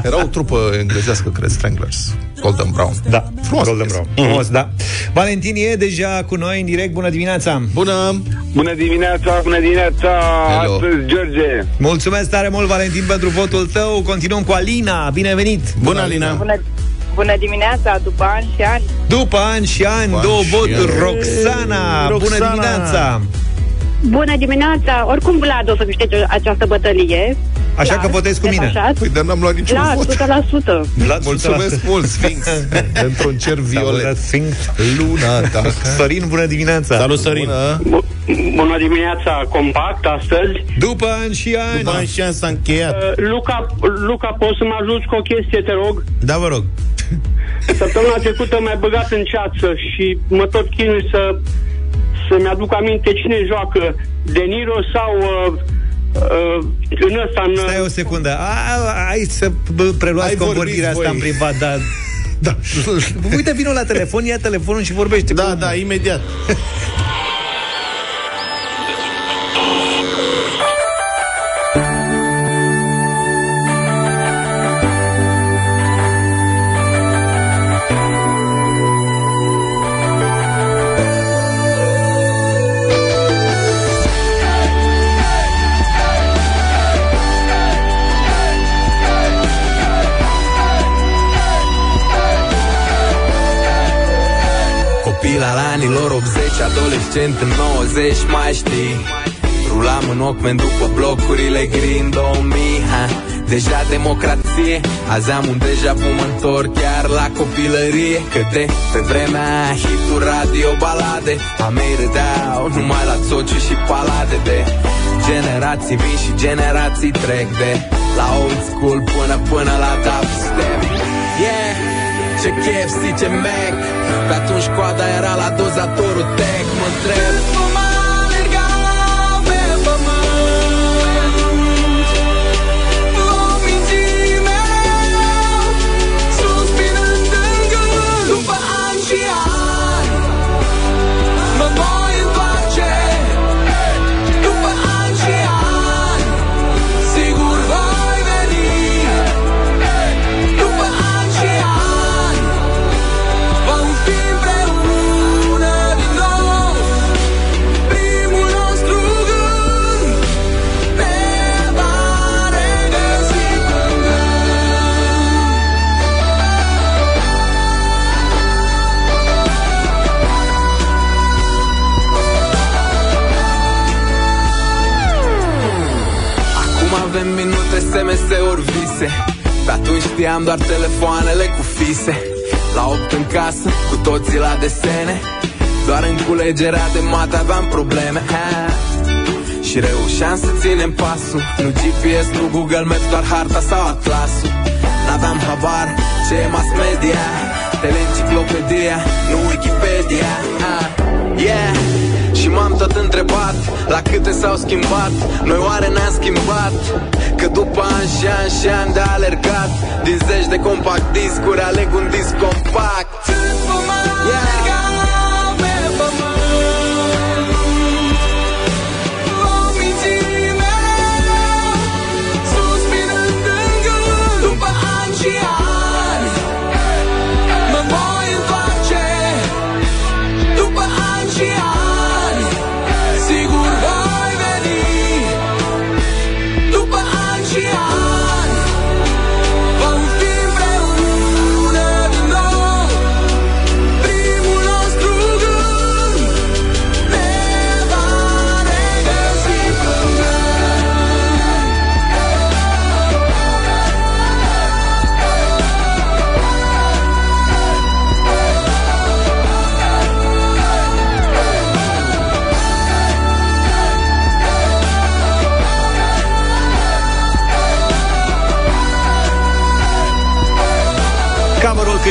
Era o trupă englezească, cred, Stranglers. Golden Brown. Da, Frumos Golden piesă. Brown. Frumos, da. Valentin e deja cu noi în direct. Bună dimineața! Bună! Bună dimineața, bună dimineața, Hello. astăzi George. Mulțumesc tare mult, Valentin, pentru votul tău. Continuăm cu Alina. Binevenit! Bună, Alina! Bună, bună dimineața, după ani și ani. După ani și ani, După două ani și voturi. ani. Roxana, bună Roxana. dimineața! Bună dimineața, oricum Vlad o să câștige această bătălie. Așa Clar, că votezi cu mine. detașat. Păi, dar n-am luat niciun Vlad, vot. 100%. Vlad, Mulțumesc mult, Sphinx. Într-un cer violet. Sphinx. Luna, dacă... Sorin, bună dimineața! Salut, Sorin! Bună. Bună dimineața, compact, astăzi. După ani și ani! După ani și ani s-a încheiat. Uh, Luca, Luca, poți să mă ajuți cu o chestie, te rog? Da, vă rog. Săptămâna trecută m-ai băgat în ceață și mă tot chinui să să-mi aduc aminte cine joacă, De Niro sau uh, uh, în ăsta... În, Stai o secundă. A, ai să b- preluați Ai convorbirea vorbit asta în voi. privat, dar... Da. Uite, vină la telefon, ia telefonul și vorbește Da, cu... da, imediat. adolescent în 90, mai știi. Rulam în ochi men după blocurile gri în 2000 ha? Deja democrație, azi am un deja vu mă întorc chiar la copilărie. Că de pe vremea aia hituri radio balade A mei râdeau numai la țociu și palade. De generații vin și generații trec De la old school până până la dubstep. Yeah ce KFC, ce Mac. Pe atunci coada era la dozatorul Tech. Mă întreb minute, SMS-uri vise. Pe atunci știam doar telefoanele cu fise. La 8 în casă, cu toții la desene. Doar în culegerea de mat aveam probleme. Ah. Și reușeam să ținem pasul. Nu GPS, nu Google Maps, doar harta sau atlasul. N-aveam habar ce e mass media. Teleenciclopedia, nu Wikipedia. Ah. Yeah și m-am tot întrebat La câte s-au schimbat. Noi oare ne-am schimbat? Că după ani și ani și ani de alergat Din zeci de compact discuri Aleg un disc compact. Yeah.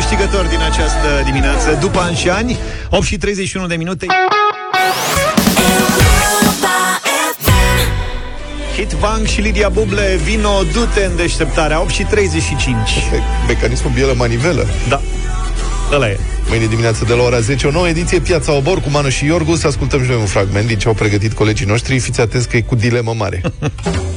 Câștigător din această dimineață, după ani și ani, 8 și 31 de minute. Hit Vang și Lidia Buble, vino, du-te în deșteptarea, 8 și 35. Mecanismul bielă manivelă. Da. Ăla e. Mâine dimineață de la ora 10, o nouă ediție Piața Obor cu Manu și Iorgu. Să ascultăm și noi un fragment din ce au pregătit colegii noștri. Fiți atenți că e cu dilemă mare.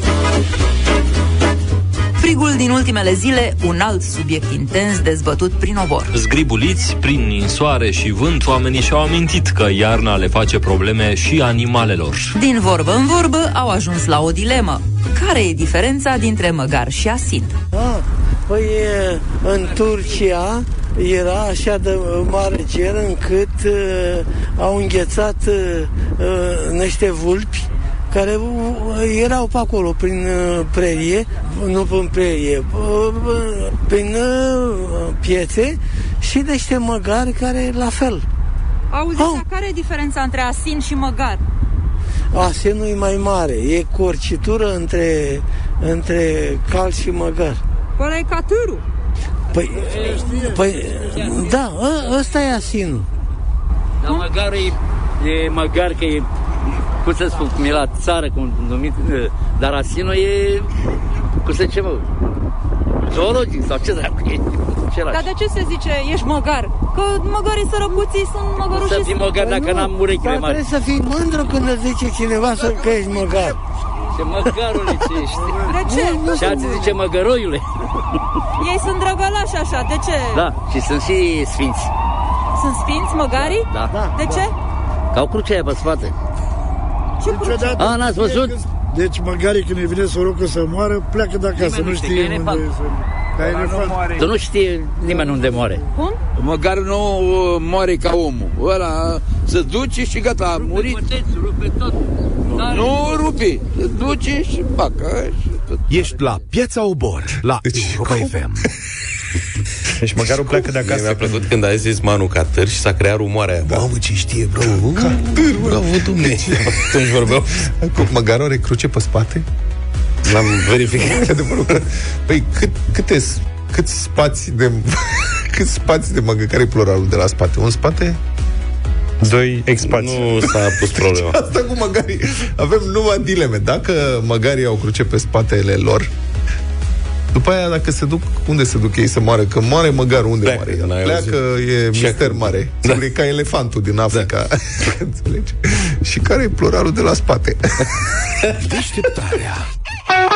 Frigul din ultimele zile, un alt subiect intens dezbătut prin obor. Zgribuliți prin ninsoare și vânt, oamenii și-au amintit că iarna le face probleme și animalelor. Din vorbă în vorbă au ajuns la o dilemă. Care e diferența dintre măgar și asin? Ah, păi e, în Turcia era așa de mare cer încât uh, au înghețat uh, uh, niște vulpi care uh, erau pe acolo, prin uh, prerie, nu prin prerie, uh, uh, prin uh, piețe și niște măgari care la fel. Auzi, oh. care e diferența între asin și măgar? Asenul e mai mare, e corcitură între, între cal și măgar. Ăla e catârul. Păi, păi da, ă, ăsta e asinul. Dar măgar e, e măgar că e, cum să spun, cum e la țară, cum numit, ă, dar asinul e, cum să zice, mă, zoologic sau ce dracu e? Același. Dar de ce se zice ești măgar? Că măgarii sărăcuții sunt măgăruși. Să fii măgar dacă n-am urechile Dar mari. trebuie să fii mândru când îți zice cineva să că ești măgar. Ce măgarule ce ești. De ce? Și alții zice măgăroiule. Ei sunt drăgălași așa, de ce? Da, și sunt și sfinți. Sunt sfinți măgarii? Da. De ce? Că au crucea aia pe spate. Ce cruce? A, n-ați văzut? Deci măgarii când îi vine sorocă să moară, pleacă de acasă, Nimeni nu nu știe, știe că e unde nefast. să... Dar e nefast. Tu nu știe nimeni unde moare. Cum? Măcar nu uh, moare ca omul. Ăla se duce și gata, a murit. rupe tot. Nu rupe, se duce și facă. Ești la Piața Obor, la Europa FM. Deci măcar o pleacă de acasă. Mi-a plăcut când a zis Manu Catâr și s-a creat rumoarea aia. Mamă, ce știe, bro. Bravo, Dumnezeu. Atunci vorbeau. Cu măgarul are cruce pe spate? L-am verificat. Adevărul că, păi, cât, câte, cât spați de cât spați de măgă, care e pluralul de la spate? Un spate? Doi expați. Nu s-a pus problema. Asta cu măgarii. Avem numai dileme. Dacă măgarii au cruce pe spatele lor, după aia, dacă se duc, unde se duc ei să moară? Că moare măgarul, unde Pleacă, moare? n-ai Pleacă, auzit? e Și mister acum- mare. Da. Sigur, e ca elefantul din Africa. Înțelegi? Și care e pluralul de la spate? Deșteptarea.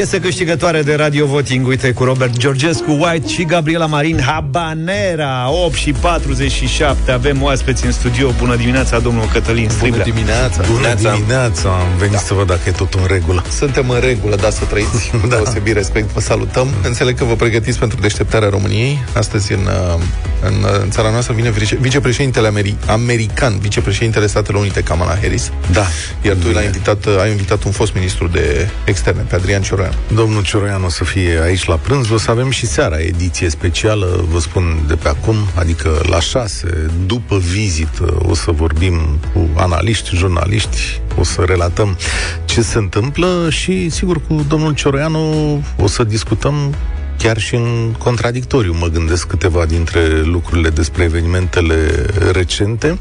Piesă câștigătoare de Radio Voting, uite, cu Robert Georgescu, White și Gabriela Marin, Habanera, 8 și 47. Avem oaspeți în studio. Bună dimineața, domnul Cătălin Striblea. Bună dimineața! Bună dimineața! Am venit da. să văd dacă e tot în regulă. Suntem în regulă, da, să trăiți. Cu deosebit respect, vă salutăm. Înțeleg că vă pregătiți pentru deșteptarea României. Astăzi, în, uh, în, uh, în țara noastră, vine vice- vicepreședintele ameri- american, vicepreședintele Statelor Unite, Kamala Harris. Da. Iar tu l-ai invitat, uh, ai invitat un fost ministru de externe, pe Adrian Cioroian. Domnul Cioroian o să fie aici la prânz. O să avem și seara ediție specială, vă spun de pe acum, adică la șase, după vizită, o să vorbim cu analiști, jurnaliști, o să relatăm ce se întâmplă și, sigur, cu domnul Cioroianu o să discutăm chiar și în contradictoriu, mă gândesc câteva dintre lucrurile despre evenimentele recente,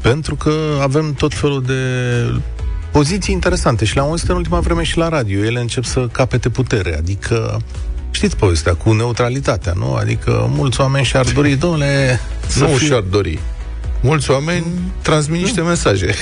pentru că avem tot felul de poziții interesante și le-am auzit în ultima vreme și la radio. Ele încep să capete putere, adică Știți povestea cu neutralitatea, nu? Adică mulți oameni și-ar dori, domnule, să nu fie- și-ar dori. Mulți oameni transmit niște mesaje.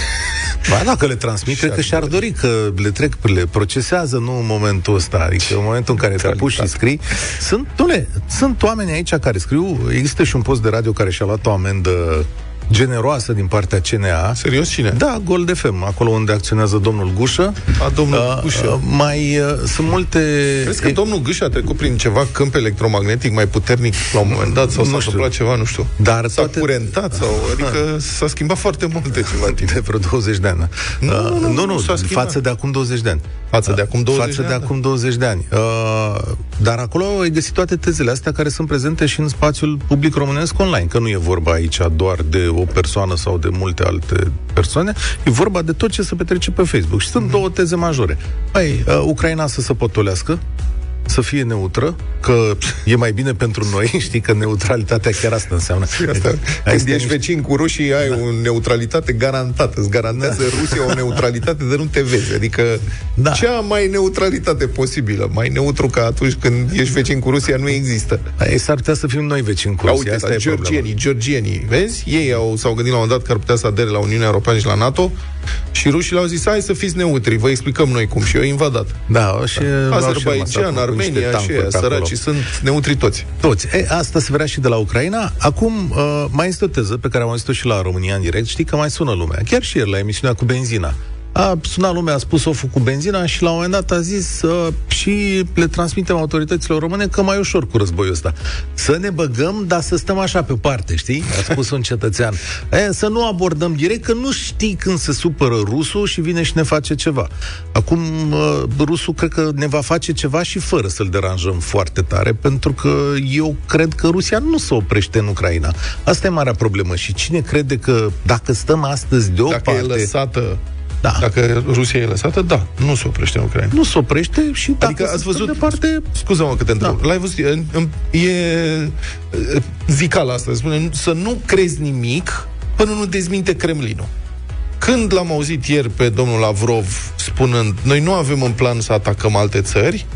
Ba, dacă le transmit, cred că și-ar dori că le trec, le procesează, nu în momentul ăsta. Adică în momentul în care te apuci și scrii. Sunt, dole, sunt oameni aici care scriu. Există și un post de radio care și-a luat o amendă generoasă din partea CNA. Serios cine? Da, Gold FM, acolo unde acționează domnul Gușă. A, domnul Uh, Gușă. uh, mai uh, sunt multe... Crezi că domnul Gâș a trecut prin ceva câmp electromagnetic mai puternic la un moment dat sau Nu s-a știu. întâmplat ceva, nu știu. Dar S-a curentat sau... Adică s-a schimbat foarte multe ceva timp. De vreo 20 de ani. Nu, Uh, nu, nu, nu, nu, nu s-a schimbat. față de acum 20 de ani. Față de acum 20 față de de ani, da. acum 20 de ani. Uh, dar acolo ai găsit toate tezele astea care sunt prezente și în spațiul public românesc online, că nu e vorba aici doar de o persoană sau de multe alte persoane, e vorba de tot ce se petrece pe Facebook. Și sunt Mhm. două teze majore. Păi, uh, Ucraina să se potolească, să fie neutră, că e mai bine pentru noi, știi că neutralitatea chiar asta înseamnă. Asta, Asta când ești niște- vecin cu rușii, ai o neutralitate garantată. Îți garantează Rusia o neutralitate de nu te vezi. Adică Da. cea mai neutralitate posibilă. Mai neutru ca atunci când ești vecin cu Rusia nu există. Ei, s-ar putea să fim noi vecini cu Ia Rusia, uite, asta e problema. georgienii, georgienii, vezi? Ei au, s-au gândit la un moment dat că ar putea să adere la Uniunea Europeană și la NATO și rușii le-au zis, hai să fiți neutri, vă explicăm noi cum. Și au invadat. Da, și au și Azerbaijan, rămas acum cu niște Armenia și tancuri aia, pe acolo. săracii, sunt neutri toți. Toți. E, asta se vrea și de la Ucraina. Acum, uh, mai este o teză pe care am auzit-o și la România în direct. Știi că mai sună lumea. Chiar și ieri la emisiunea cu benzina. A sunat lumea, a spus oful cu benzina și la un moment dat a zis uh, și le transmitem autorităților române că mai ușor cu războiul ăsta. Să ne băgăm, dar să stăm așa pe parte, știi? A spus un cetățean. E, să nu abordăm direct, că nu știi când se supără rusul și vine și ne face ceva. Acum, uh, rusul cred că ne va face ceva și fără să-l deranjăm foarte tare, pentru că eu cred că Rusia nu se oprește în Ucraina. Asta e marea problemă. Și cine crede că dacă stăm astăzi deoparte... Dacă e lăsată Da. Dacă Rusia e lăsată, da, nu se oprește în Ucraina. Nu se oprește și dacă Adică ați văzut, departe... scuză-mă că te întreb, da. l-ai văzut, e, e zicala asta, spune, să nu crezi nimic până nu dezminte Kremlinul. Când l-am auzit ieri pe domnul Lavrov spunând, noi nu avem în plan să atacăm alte țări,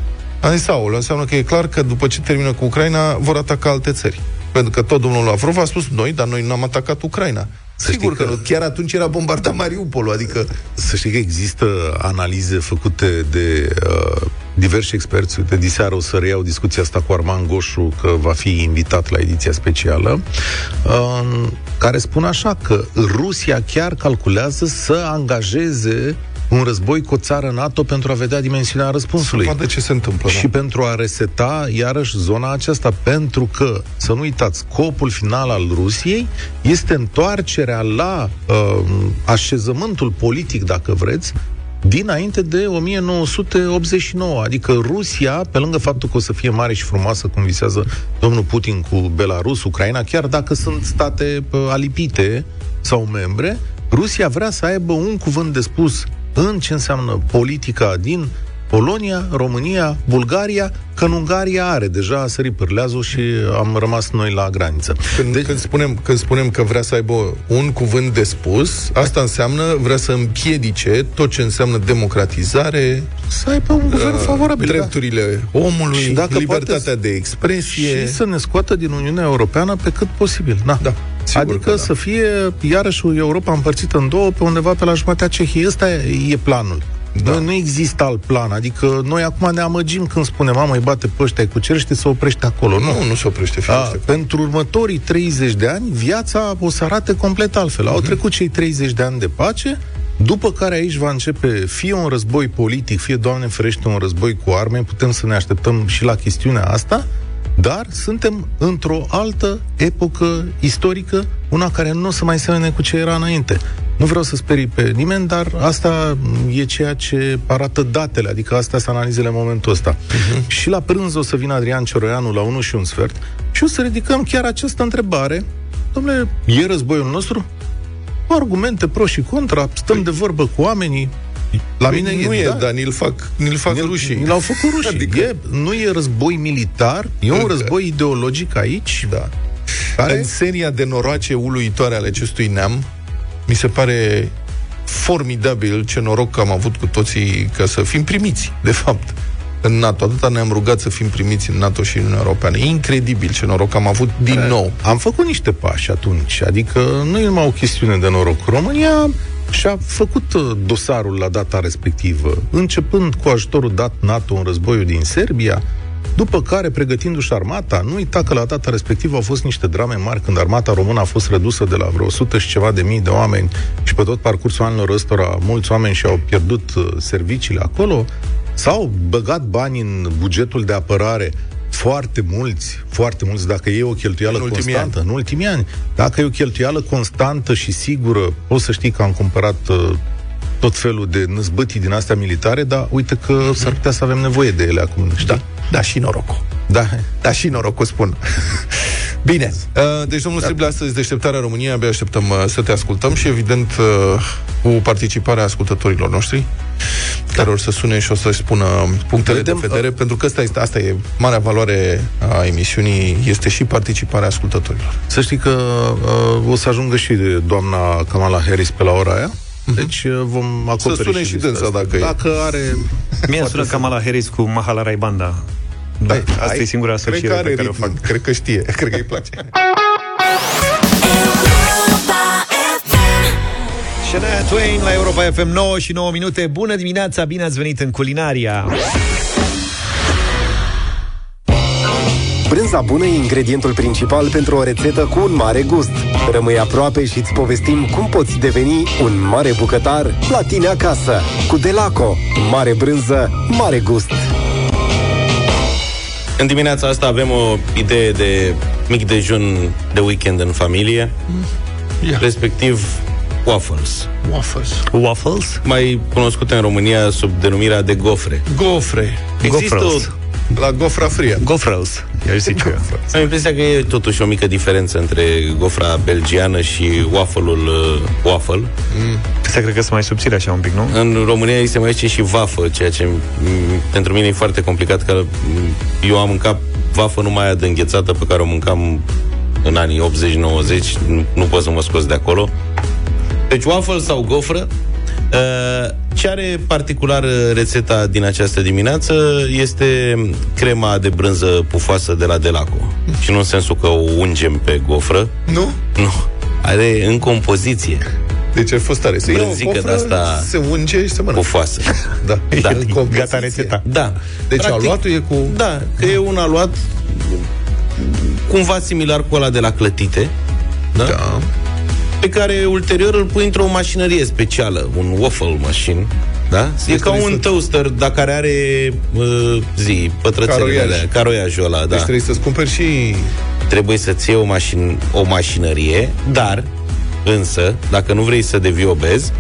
am zis, aoleu, înseamnă că e clar că după ce termină cu Ucraina, vor ataca alte țări. Pentru că tot domnul Lavrov a spus, noi, dar noi n-am atacat Ucraina. Să Sigur că, că chiar atunci era bombardat Mariupolul, adică... Să știi că există analize făcute de uh, diversi experți. Uite, diseară o să reiau discuția asta cu Arman Goșu, că va fi invitat la ediția specială, uh, care spun așa că Rusia chiar calculează să angajeze un război cu o țară NATO pentru a vedea dimensiunea răspunsului. Să vadă ce se întâmplă. Și da. pentru a reseta iarăși zona aceasta, pentru că, să nu uitați, scopul final al Rusiei este întoarcerea la uh, așezământul politic, dacă vreți, dinainte de 1989. Adică Rusia, pe lângă faptul că o să fie mare și frumoasă, cum visează domnul Putin cu Belarus, Ucraina, chiar dacă sunt state uh, alipite sau membre, Rusia vrea să aibă un cuvânt de spus în ce înseamnă politica din Polonia, România, Bulgaria, că în Ungaria are deja a sărit pârleazul și am rămas noi la graniță. Când, deci, când, spunem, când spunem că vrea să aibă un cuvânt de spus, asta înseamnă vrea să împiedice tot ce înseamnă democratizare, să aibă un guvern uh, favorabil. Da. Drepturile da. omului, și dacă libertatea poate, de expresie. Și să ne scoată din Uniunea Europeană pe cât posibil. Na. Da. Sigur adică da. să fie iarăși Europa împărțită în două pe undeva pe la jumătatea Cehiei. Ăsta e planul. Da. Nu, nu există alt plan. Adică noi acum ne amăgim când spunem, mamă, îi bate pe ăștia, cucerește, se oprește acolo. Nu, nu, nu se oprește. A, pentru următorii 30 de ani, viața o să arate complet altfel. Uh-huh. Au mhm. trecut cei 30 de ani de pace, după care aici va începe fie un război politic, fie, Doamne ferește, un război cu arme, putem să ne așteptăm și la chestiunea asta, dar suntem într-o altă epocă istorică, una care nu o să mai semene cu ce era înainte. Nu vreau să sperii pe nimeni, dar asta e ceea ce arată datele, adică astea sunt analizele în momentul ăsta. Uh-huh. Și la prânz o să vină Adrian Cioroianu la 1 și un sfert și o să ridicăm chiar această întrebare. Domnule, e războiul nostru? Cu argumente pro și contra, stăm păi... de vorbă cu oamenii, la păi mine nu e, da. dar ni-l fac, ni-l fac ni rușii. Ni l-au făcut rușii. Adică... E, nu e război militar, e un război ideologic aici. Da. Care... În seria de noroace uluitoare ale acestui neam, mi se pare formidabil ce noroc că am avut cu toții ca să fim primiți, de fapt, în NATO. Atâta ne-am rugat să fim primiți în NATO și în Uniunea Europeană. Incredibil ce noroc am avut din e, nou. Am făcut niște pași atunci, adică nu e numai o chestiune de noroc. România și-a făcut uh, dosarul la data respectivă, începând cu ajutorul dat NATO în războiul din Serbia, după care, pregătindu-și armata, nu uita că la data respectivă au fost niște drame mari când armata română a fost redusă de la vreo 100 și ceva de mii de oameni și pe tot parcursul anilor ăstora mulți oameni și-au pierdut uh, serviciile acolo, s-au băgat bani în bugetul de apărare foarte mulți, foarte mulți, dacă e o cheltuială în constantă, ani. în ultimii ani, dacă e o cheltuială constantă și sigură, o să știi că am cumpărat uh, tot felul de năzbătii din astea militare, dar uite că mm-hmm. s-ar putea să avem nevoie de ele acum, știi? Da, da și norocul. Da, da și norocul, spun. Bine, uh, deci domnul Striblea, astăzi deșteptarea României, abia așteptăm uh, să te ascultăm și evident uh, cu participarea ascultătorilor noștri care or să sune și o să-și spună punctele Vedem, de vedere, uh, pentru că asta este, asta e marea valoare a emisiunii, este și participarea ascultătorilor. Să știi că uh, o să ajungă și doamna Kamala Harris pe la ora aia, mhm. deci uh, vom acoperi Să sune și, și dânsa dacă, dacă e. are... Mie sună Kamala Harris cu Mahala Raibanda. Da, asta ai, e singura asociere cred că pe care ritm, o fac. Cred că știe, cred că îi place. Shania Twain la Europa FM 9 și 9 minute. Bună dimineața, bine ați venit în culinaria. Brânza bună e ingredientul principal pentru o rețetă cu un mare gust. Rămâi aproape și îți povestim cum poți deveni un mare bucătar la tine acasă. Cu Delaco, mare brânză, mare gust. În dimineața asta avem o idee de mic dejun de weekend în familie, yeah. respectiv waffles. Waffles. Waffles? Mai cunoscute în România sub denumirea de gofre. Gofre. Există Gofrels. La gofra frie. Gofrels. i-aș zice eu. Am impresia că e totuși o mică diferență între gofra belgiană și waffle-ul uh, waffle. Mm. Asta cred că sunt mai subțire așa un pic, nu? În România îi se mai zice și vafă, ceea ce m- pentru mine e foarte complicat, că m- eu am mâncat vafă numai aia de înghețată pe care o mâncam în anii 80-90, nu, nu pot să mă scos de acolo. Deci waffle sau gofră, Uh, ce are particular uh, rețeta din această dimineață este crema de brânză pufoasă de la Delaco. Și nu în sensul că o ungem pe gofră. Nu? Nu. Are în compoziție. Deci ai fost tare. Se ia o Brânzică cofră, de-asta se unge și se mănâncă. pufoasă. Da. Da. Gata rețeta. Da. Deci aluatul e cu... Da, că e un aluat cumva similar cu ăla de la clătite. Da? da. Pe care ulterior îl pui într-o mașinărie specială, un waffle machine. Da? E ca un toaster, dar care are uh, zi, pătrățelele Caroiaj. alea, caroiajul ăla, da. Deci trebuie să-ți cumperi și... Trebuie să-ți iei o, mașin- o mașinărie, dar, însă, dacă nu vrei să devii obez,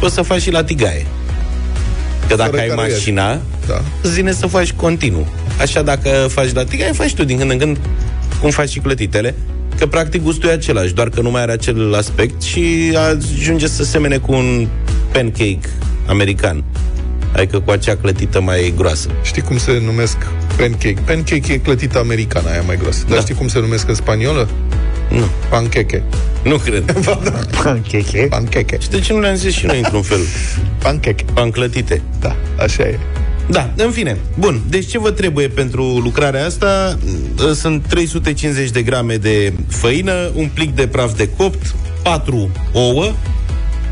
poți să faci și la tigaie. Că dacă Fără ai caroiaj. mașina, Da. zine să faci continuu. Așa, dacă faci la tigaie, faci tu din când în când, cum faci și clătitele, că practic gustul e același, doar că nu mai are acel aspect și ajunge să semene cu un pancake american. Adică cu acea clătită mai groasă. Știi cum se numesc pancake? Pancake e clătită americană, aia mai groasă. Dar Da. știi cum se numesc în spaniolă? Nu. Panqueque. Nu cred. Pancheche. Panqueque. Și de ce nu le-am zis și noi într-un fel? Panqueque. Panclătite. Da, așa e. Da, în fine. Bun, deci ce vă trebuie pentru lucrarea asta? Sunt 350 de grame de făină, un plic de praf de copt, 4 ouă,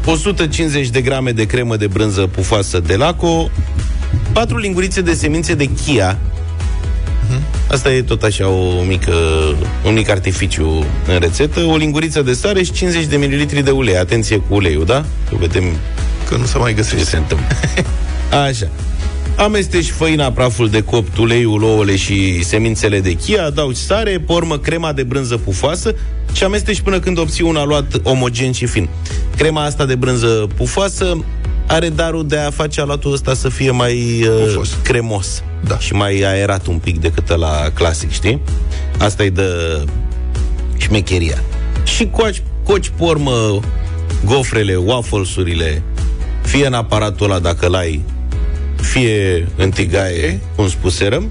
150 de grame de cremă de brânză pufoasă de laco, 4 lingurițe de semințe de chia. Asta e tot așa o mică, un mic artificiu în rețetă, o linguriță de sare și 50 de ml de ulei. Atenție cu uleiul, da? Că vedem Că nu se mai ce găsește. se întâmplă. Așa. Amesteci făina, praful de copt, uleiul, ouăle și semințele de chia, adaugi sare, pe urmă crema de brânză pufoasă și amesteci până când obții un aluat omogen și fin. Crema asta de brânză pufoasă are darul de a face aluatul ăsta să fie mai uh, Pufos. cremos Da. și mai aerat un pic decât la clasic, știi? Asta e de șmecheria. Și coci, coci pe urmă gofrele, waffles-urile, fie în aparatul ăla dacă l-ai, fie în tigaie, cum spuserăm,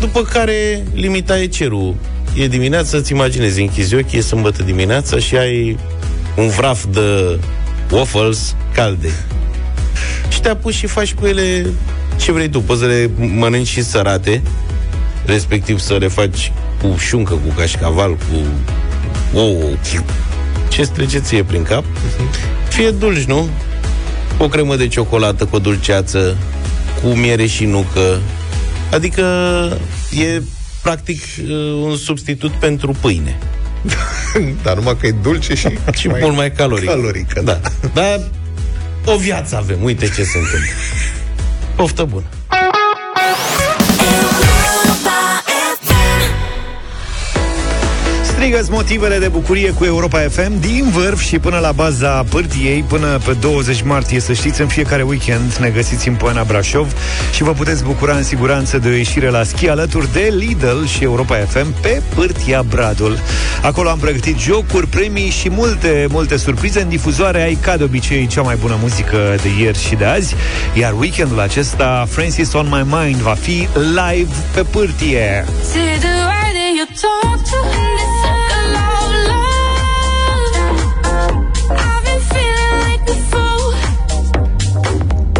după care limita e cerul. E dimineața, îți imaginezi, închizi ochii, e sâmbătă dimineața și ai un vraf de waffles calde. Și te apuci și faci cu ele ce vrei tu. Poți să le mănânci și sărate, respectiv să le faci cu șuncă, cu cașcaval, cu ouă, ce trece ție prin cap. Fie dulci, nu? Cu o cremă de ciocolată, cu o dulceață, cu miere și nucă. Adică e practic uh, un substitut pentru pâine. Dar numai că e dulce și, Și mult mai caloric. calorică. Da. Dar o viață avem. Uite ce se întâmplă. Poftă bună. Strigă-ți motivele de bucurie cu Europa FM din vârf și până la baza pârtiei, până pe 20 martie, să știți, în fiecare weekend ne găsiți în Poena Brașov și vă puteți bucura în siguranță de o ieșire la schi alături de Lidl și Europa FM pe pârtia Bradul. Acolo am pregătit jocuri, premii și multe, multe surprize. În difuzoare ai, ca de obicei, cea mai bună muzică de ieri și de azi, iar weekendul acesta, Francis on My Mind, va fi live pe pârtie. See the way that you talk to me, loud,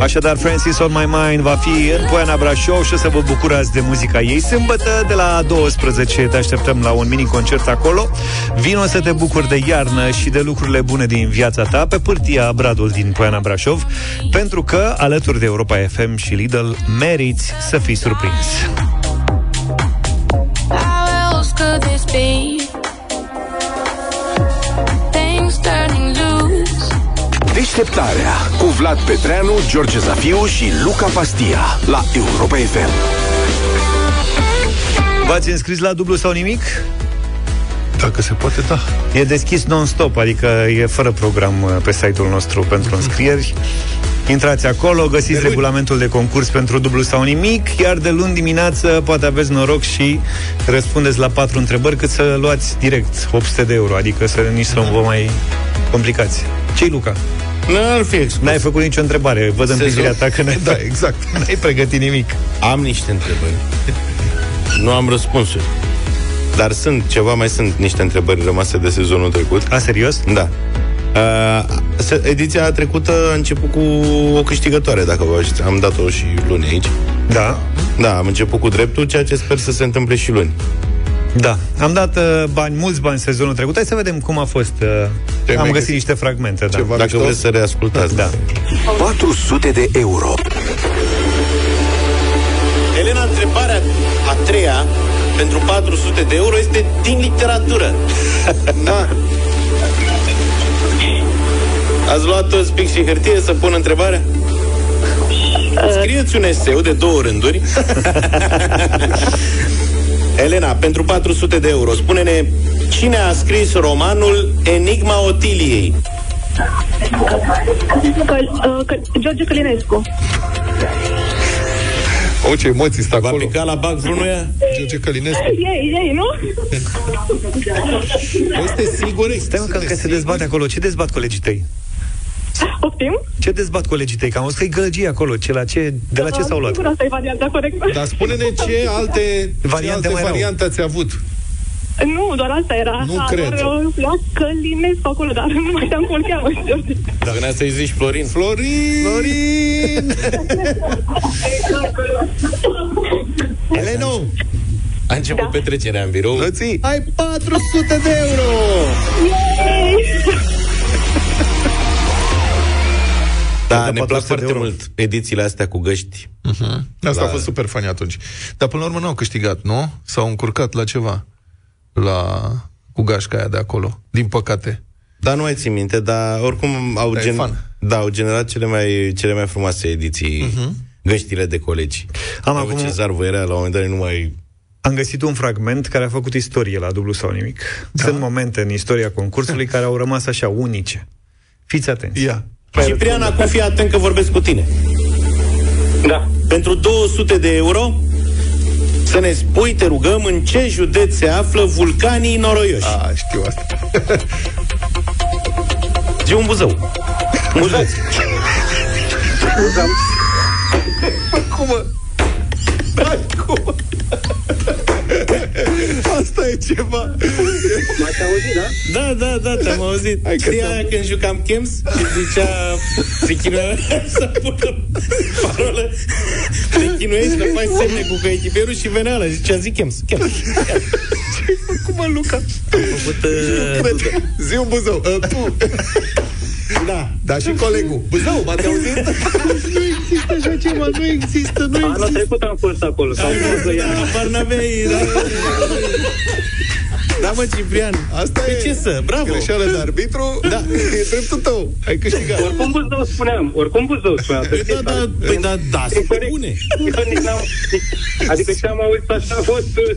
Așadar, Francis on My Mind va fi în Poiana Brașov și o să vă bucurați de muzica ei. Sâmbătă de la 12 te așteptăm la un mini-concert acolo. Vino să te bucuri de iarnă și de lucrurile bune din viața ta pe pârtia Bradul din Poiana Brașov, pentru că, alături de Europa FM și Lidl, meriți să fii surprins. How else could this be? Deșteptarea cu Vlad Petreanu, George Zafiu și Luca Pastia la Europa FM. V-ați înscris la dublu sau nimic? Dacă se poate, da. E deschis non-stop, adică e fără program uh, pe site-ul nostru pentru înscrieri. Intrați acolo, găsiți regulamentul de concurs pentru dublu sau nimic, iar de luni dimineață poate aveți noroc și răspundeți la patru întrebări cât să luați direct 800 de euro, adică să nici să nu vă mai complicați. Ce-i Luca? Nu ar fi exclus. N-ai făcut nicio întrebare, văd în Sezon. privirea ta că n-ai, Da, exact. n-ai pregătit nimic. Am niște întrebări. nu am răspunsuri. Dar sunt, ceva mai sunt niște întrebări rămase de sezonul trecut. A, serios? Da. Uh, se- ediția trecută a început cu o câștigătoare, dacă vă știți. Am dat-o și luni aici. Da. Da, am început cu dreptul, ceea ce sper să se întâmple și luni. Da, am dat uh, bani, mulți bani sezonul trecut. Hai să vedem cum a fost. Uh, Ce, am mai găsit găsit? niște fragmente, da. Ceva Dacă mișto? vreți să reascultați. Da. 400 de euro. Elena, întrebarea a treia pentru 400 de euro este din literatură. da. Ați luat toți pic și hârtie să pun întrebarea? Scrieți un eseu de două rânduri. Elena, pentru 400 de euro, spune-ne cine a scris romanul Enigma Otiliei? Căl, uh, Căl, George Călinescu. O, ce emoții stă acolo. Va pica la bac vreunuia? George Călinescu. Ei, ei, nu? Este sigur? Stai mă, că încă se dezbate acolo. Ce dezbat colegii tăi? Poftim? Ce dezbat colegii tăi? Că am văzut că e gălăgie acolo. Ce, la ce, de la ce s-au luat? Sigur, asta e varianta corectă. Dar spune-ne ce alte Variante variante, ce mai alte erau? variante ați avut. Nu, doar asta era. Nu A, cred. Doar uh, la Călinescu acolo, dar nu mai știam cum îl cheamă. George. Dacă ne să-i zici Florin. Florin! Florin! Eleno! A început da. petrecerea în birou. Lății, ai 400 de euro! Da, de ne plac 400 de foarte euro. mult edițiile astea cu găști. Uh-huh. Asta Da. a fost super fani atunci. Dar până la urmă n-au câștigat, nu? S-au încurcat la ceva. La... cu gașca aia de acolo. Din păcate. Da, nu mai țin minte, dar oricum au, Dar e fan. da, au generat cele mai, cele mai frumoase ediții, Mhm. găștile de colegi. Am Au acum- Cezar Văirea, la un moment dat nu mai... Am găsit un fragment care a făcut istorie la dublu sau nimic. Da. Sunt momente în istoria concursului care au rămas așa unice. Fiți atenți. Ia. Ciprian, acum fii atent că vorbesc cu tine. Da. Pentru 200 de euro, să ne spui, te rugăm, în ce județ se află vulcanii noroioși. A, știu asta. Zi un buzău. Buzău. Cum mă? Da, cum? Asta e ceva. M-ați auzit, da? Da, da, da, te-am auzit. Hai că Știi te-am- aia când jucam Chems și zicea, se chinuia să pună parolă, te chinuiești că faci semne cu coechipierul și venea ăla, zicea, zi Chems, Chems. Cum mă, Luca? Am făcut... Uh, Cred. Zi un buzău. Uh, tu. Da. Da, și colegul. Buzău, m-ați auzit? nu există așa ceva, nu există, nu Anul trecut am fost acolo. Sau Da, habar n-aveai, da. Da, mă, Ciprian. Asta Pe e ce să? Bravo. Greșeală de arbitru. Da. E dreptul tău. Ai câștigat. Oricum Buzău spuneam, oricum Buzău spuneam. Păi da, da, păi da, da, E se corect. pune. Eu nici n-am- nici- Adică ce am auzit așa a fost... uh,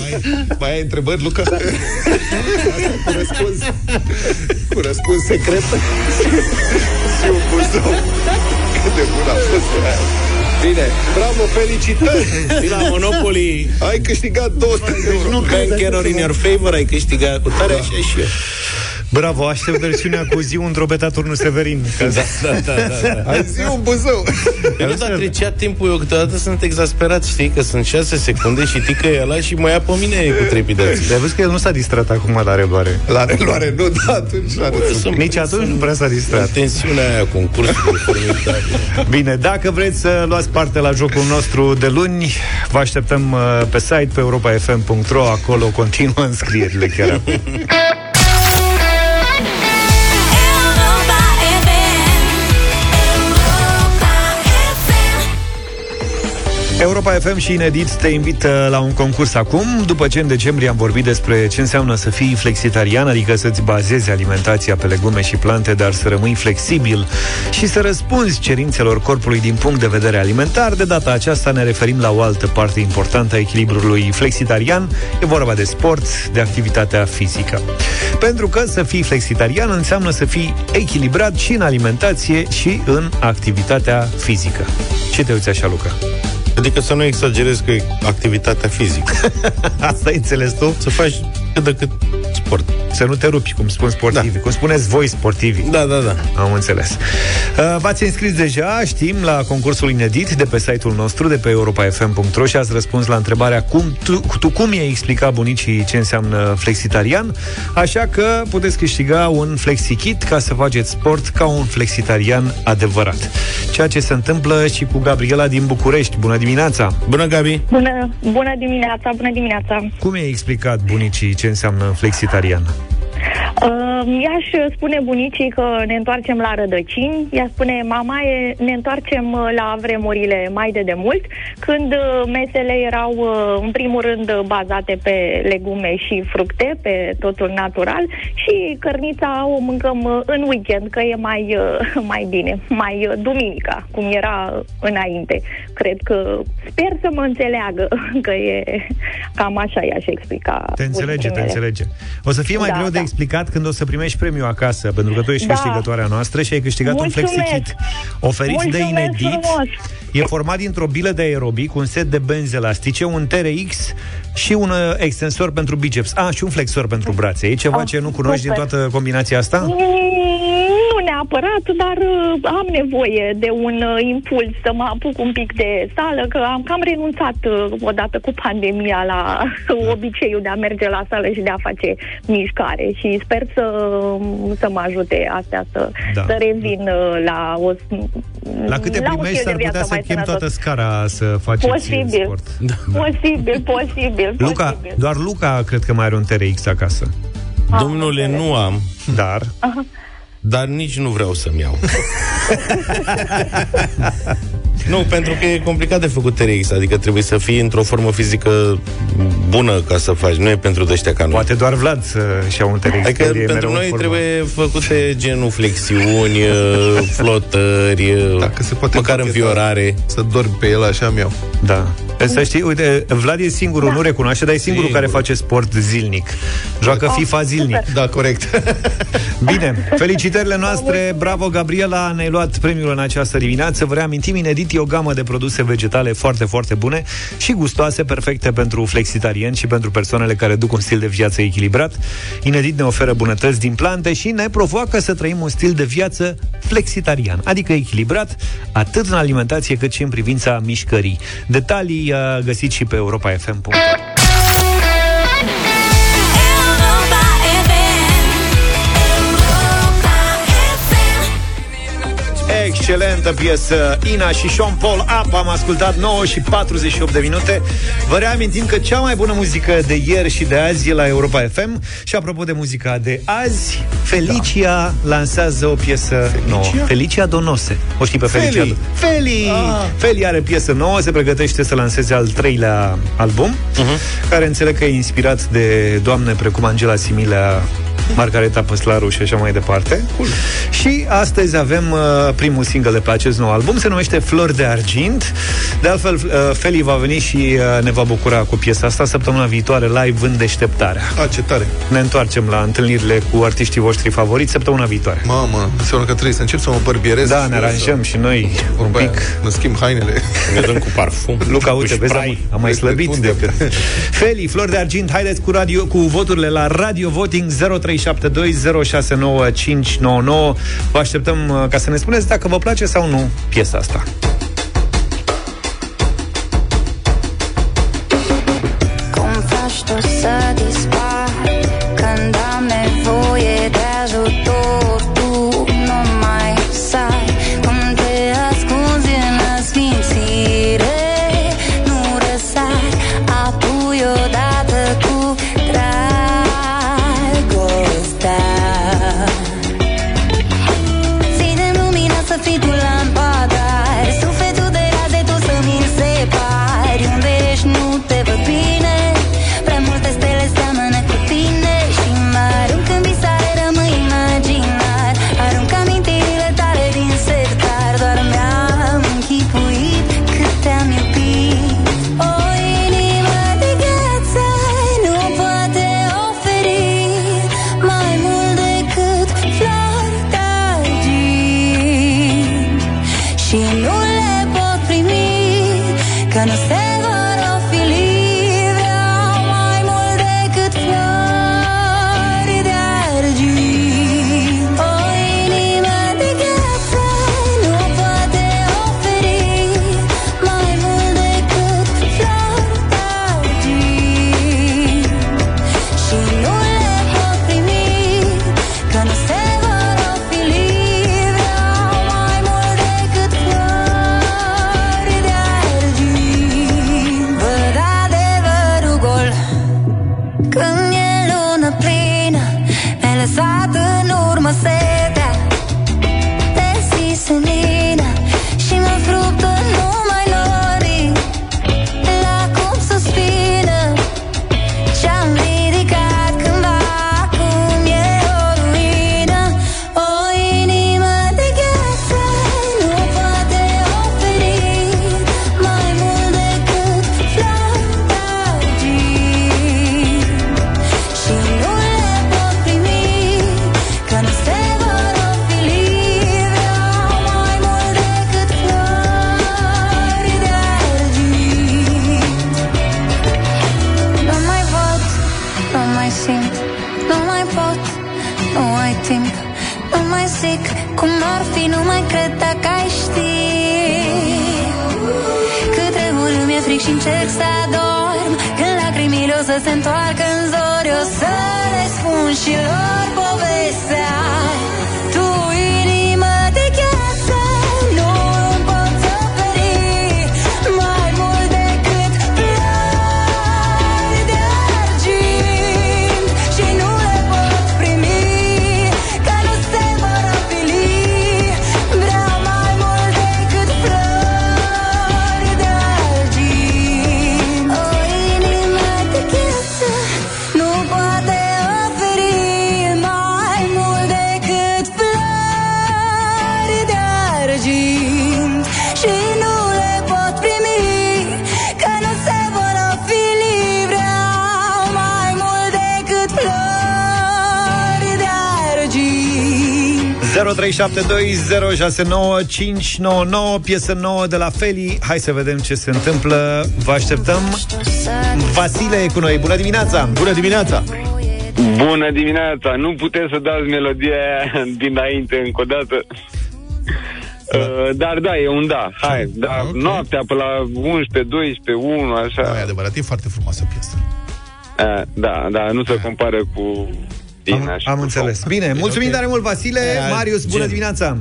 Mai, mai ai întrebări, Luca? Asta cu răspuns. Cu răspuns secret. Și un buzău. Cât de bun a fost aia. Bine, bravo, felicitări! Și la Monopoly Ai câștigat 200 de euro. Bank error in your favor, ai câștigat cu tare așa și eu. Bravo, aștept versiunea cu zi într-o beta turnul Severin. Ca Da, da, da, da, da. Ai zi un buzău. Eu, dar trecea timpul, eu câteodată sunt exasperat, știi, că sunt 6 secunde și tică e ăla și mă ia pe mine cu trepidații. Ai văzut că el nu s-a distrat acum la reluare. La reluare, nu, da, atunci la Sunt- Nici atunci nu prea s-a distrat. Tensiunea aia concursului formidabil. Bine, dacă vreți să luați parte la jocul nostru de luni, vă așteptăm uh, pe site, pe europafm.ro, acolo continuă înscrierile chiar acum. Europa FM și Inedit te invită la un concurs acum, după ce în decembrie am vorbit despre ce înseamnă să fii flexitarian, adică să-ți bazezi alimentația pe legume și plante, dar să rămâi flexibil și să răspunzi cerințelor corpului din punct de vedere alimentar. De data aceasta ne referim la o altă parte importantă a echilibrului flexitarian, e vorba de sport, de activitatea fizică. Pentru că să fii flexitarian înseamnă să fii echilibrat și în alimentație și în activitatea fizică. Ce te uiți așa, Luca? Adică să nu exagerezi cu activitatea fizică. Asta ai înțeles tu? Să faci cât de cât sport. Să nu te rupi, cum spun sportivi. Da. Cum spuneți voi sportivi. Da, da, da. Am înțeles. Uh, v-ați înscris deja, știm, la concursul inedit de pe site-ul nostru, de pe europa.fm.ro și ați răspuns la întrebarea cum tu, tu cum i-ai explicat bunicii ce înseamnă flexitarian, așa că puteți câștiga un flexikit ca să faceți sport ca un flexitarian adevărat. Ceea ce se întâmplă și cu Gabriela din București. Bună dimineața! Bună, Gabi! Bună, bună dimineața, bună dimineața! Cum i-ai explicat bunicii ce înseamnă flexitarian? Uh, i-aș spune bunicii că ne întoarcem la rădăcini, ea spune mama e, ne întoarcem uh, la vremurile mai de demult, când uh, mesele erau uh, în primul rând bazate pe legume și fructe, pe totul natural și cărnița o mâncăm uh, în weekend, că e mai, uh, mai bine, mai uh, duminica, cum era înainte. Cred că sper să mă înțeleagă că e cam așa i-aș explica. Te înțelege, te bunicii mele. înțelege. O să fie mai Da, greu de da. Explicat când o să primești premiul acasă, pentru că tu ești Da. câștigătoarea noastră și ai câștigat Mulțumesc. un flexikit oferit de Mulțumesc Inedit. frumos. E format dintr-o bilă de aerobic, un set de benzi elastice, un TRX și un uh, extensor pentru biceps. Ah, și un flexor pentru brațe. E ceva Ah, ce nu cunoști din super. toată combinația asta? Mm, Nu neapărat, dar uh, am nevoie de un uh, impuls să mă apuc un pic de sală, că am cam renunțat uh, odată cu pandemia la obiceiul de a merge la sală și de a face mișcare și sper să, să mă ajute astea să, Da. să revin uh, la o La câte la un primești stil de s-ar putea viață să mai chem toată sănătos. scara să faceți Posibil. sport. Posibil, posibil, Luca, posibil. doar Luca cred că mai are un TRX acasă. Domnule, nu am, Dar... Aha. dar nici nu vreau să-mi iau. nu, pentru că e complicat de făcut TRX, adică trebuie să fii într-o formă fizică bună ca să faci, nu e pentru de ca noi. Poate doar Vlad să-și ia un TRX. Adică că e mereu pentru în noi formă. trebuie făcute genuflexiuni, uh, flotări, Dacă se poate măcar învăța înviorare. Să dormi pe el, așa mi-au. Da. Să știi, uite, Vlad e singurul, da. nu recunoaște, dar e singurul Singur. care face sport zilnic. Joacă Oh, FIFA zilnic. super. Da, corect. Bine, felicitările noastre, bravo Gabriela, ne-ai luat premiul în această dimineață. Vă reamintim, Inedit e o gamă de produse vegetale foarte, foarte bune și gustoase, perfecte pentru flexitarieni și pentru persoanele care duc un stil de viață echilibrat. Inedit ne oferă bunătăți din plante și ne provoacă să trăim un stil de viață flexitarian, adică echilibrat, atât în alimentație cât și în privința mișcării. Detalii uh, găsiți și pe europa.fm.ro Excelentă piesă Ina și Sean Paul Up Am ascultat 9 și 48 de minute Vă reamintim că cea mai bună muzică de ieri și de azi e la Europa FM Și apropo de muzica de azi Felicia da. lansează o piesă Felicia? nouă Felicia Donose O știi pe Felicia? Feli. Feli! Ah. Feli are piesă nouă Se pregătește să lanseze al treilea album uh-huh. Care înțeleg că e inspirat de doamne precum Angela Similea Margareta Păslaru și așa mai departe. Cool. Și astăzi avem uh, primul single de pe acest nou album, se numește Flori de Argint. De altfel, uh, Feli va veni și uh, ne va bucura cu piesa asta săptămâna viitoare live în deșteptarea. A, ce tare. Ne întoarcem la întâlnile cu artiștii voștri favoriți săptămâna viitoare. Mamă, înseamnă că trebuie să încep să mă bărbierez. Da, și ne eu aranjăm să... și noi un Vorba aia, pic. Ne schimb hainele. Ne dăm cu parfum. Luca, uite, Cu vezi, am, spray. am mai Este slăbit unde? decât. Feli, Flori de Argint, haideți cu, radio, cu voturile la Radio Voting 0372069599. Vă așteptăm uh, ca să ne spuneți dacă vă place sau nu piesa asta. Mai simt, nu mai pot, nu ai timp. Nu mai zic cum ar fi, nu mai cred dacă ai ști. Cât trebui mi-e fric și încerc să adorm. Când lacrimile o să se întoarcă în zori O să le spun și lor 0372069599 Piesă nouă de la Feli Hai să vedem ce se întâmplă Vă așteptăm Vasile e cu noi, bună dimineața Bună dimineața Bună dimineața! Nu puteți să dați melodia aia dinainte încă o dată. Uh, dar da, e un da. Hai, da, okay. noaptea pe la 11, 12, 1, așa. Da, e adevărat, e foarte frumoasă piesă. Uh, da, da, nu se compară cu Ina și Am cu înțeles. Bine, mulțumim ok. tare mult, Vasile Marius, bună dimineața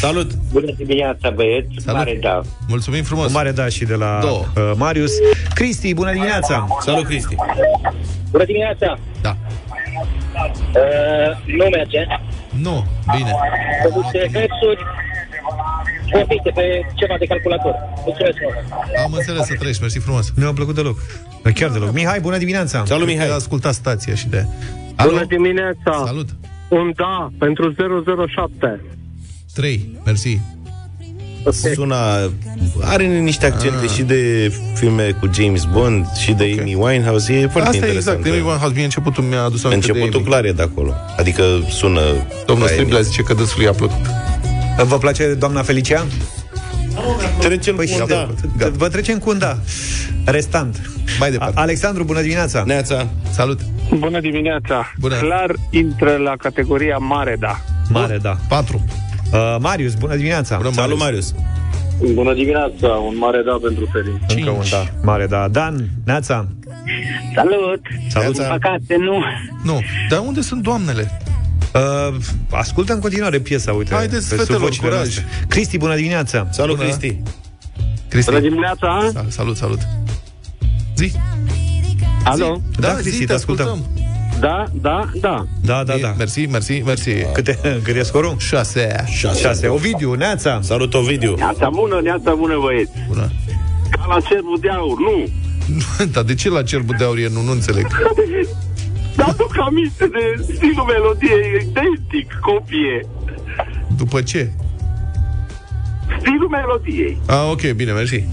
Salut! Bună dimineața, băieți! Salut. Mare da! Mulțumim frumos! O mare da și de la Două. uh, Marius Cristi, bună dimineața Salut, Cristi! Bună dimineața! Da. Uh, nu merge. Nu, bine. Produce versuri vorbite pe ceva de calculator. Mulțumesc mult! Am înțeles să treci, mersi frumos. Nu a plăcut deloc. Chiar deloc. Mihai, bună dimineața Salut, Mihai. Asculta stația și de... Bună dimineața! Salut! Un da pentru 007. 3, mersi. Sună... Are niște accente ah. și de filme cu James Bond și de okay. Amy Winehouse. E foarte Asta e interesant. exact. Amy Winehouse, mie începutul mi-a adus aminte de Începutul Amy. clar e de acolo. Adică sună... Domnul ca Striblea Amy. zice că dânsului i-a plăcut. Vă place doamna Felicia? Trecem păi cu un da. da. Vă trecem cu un da. Restant. Mai departe. A- Alexandru, bună dimineața. Neața. Salut. Bună dimineața! Bună. Clar intră la categoria mare da. Mare, da. 4. Uh, Marius, bună dimineața. Bună, Salut, Marius. Bună dimineața! Un mare da pentru Ferin. Încă un da. Mare, da. Dan, Neața. Salut! Salut. Din păcate, nu. Nu. Dar unde sunt doamnele? Uh, ascultă în continuare piesa, uite. Haideți, pe sub fetelor, vocile curaj. noastre. Cristi, bună dimineața. Salut, Bună. Cristi. Cristi. Bună dimineața! Sa- Salut, salut. Zi. Alo? Zi. Da, Da, Cristi, zi, te ascultăm. Da, da, da. Da, da, da. Mersi, mersi, mersi. Câte, cât e scorul? 6. Șase. Ovidiu, Neața. Salut, Ovidiu. Neața bună, neața bună, băieți. Bună. Ca la cerbul de aur, nu. Dar de ce la cerbul de aur e nu? Nu înțeleg. Dar aduc aminte de stilul melodiei, identic, copie. După ce? Stilul melodiei. Ah, ok, bine, mersi.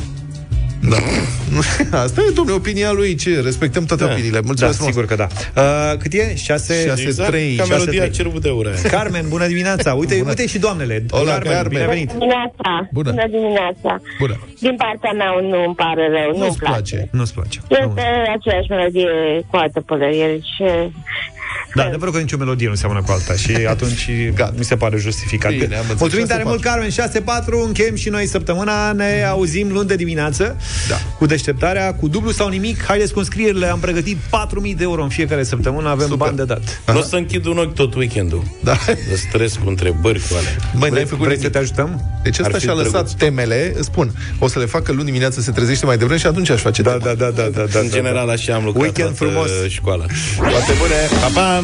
Da. Asta e, domnule, opinia lui. Ce? Respectăm toate Da. opiniile. Da, Mulțumesc frumos. sigur că da. Uh, cât e? 6... Șase, Exact trei, ca șase, melodia trei. cerbul de ure. Carmen, bună dimineața! Uite, Bună. uite și doamnele. Hola, Carmen, Carmen. bine venit! Dimineața. Bună. Bună dimineața. Bună. Din partea mea nu îmi pare rău, nu-mi Nu-ți place. Nu-ți place. Este aceeași melodie cu altă pălăriere și... Da, adevărul că nicio melodie nu seamănă cu alta și atunci mi se pare justificat. Bine, am înțeles. Mulțumim tare 6-4. mult, Carmen. 6-4, încheiem și noi săptămâna. Ne auzim luni de dimineață Da. cu deșteptarea, cu dublu sau nimic. Haideți cu înscrierile. Am pregătit 4.000 de euro în fiecare săptămână. Avem Super. bani de dat. Nu o să închid un ochi tot weekendul. Da. De stres cu întrebări cu alea. Băi, n-ai făcut Vrei să nimic. te ajutăm? Deci ăsta Ar fi și-a lăsat drăguț. temele, îți spun, o să le facă luni dimineață, se trezește mai devreme și atunci aș face Da, tema. da, da, da, da, da. În general, așa am lucrat Weekend toată frumos. școala. Toate bune! Pa, pa!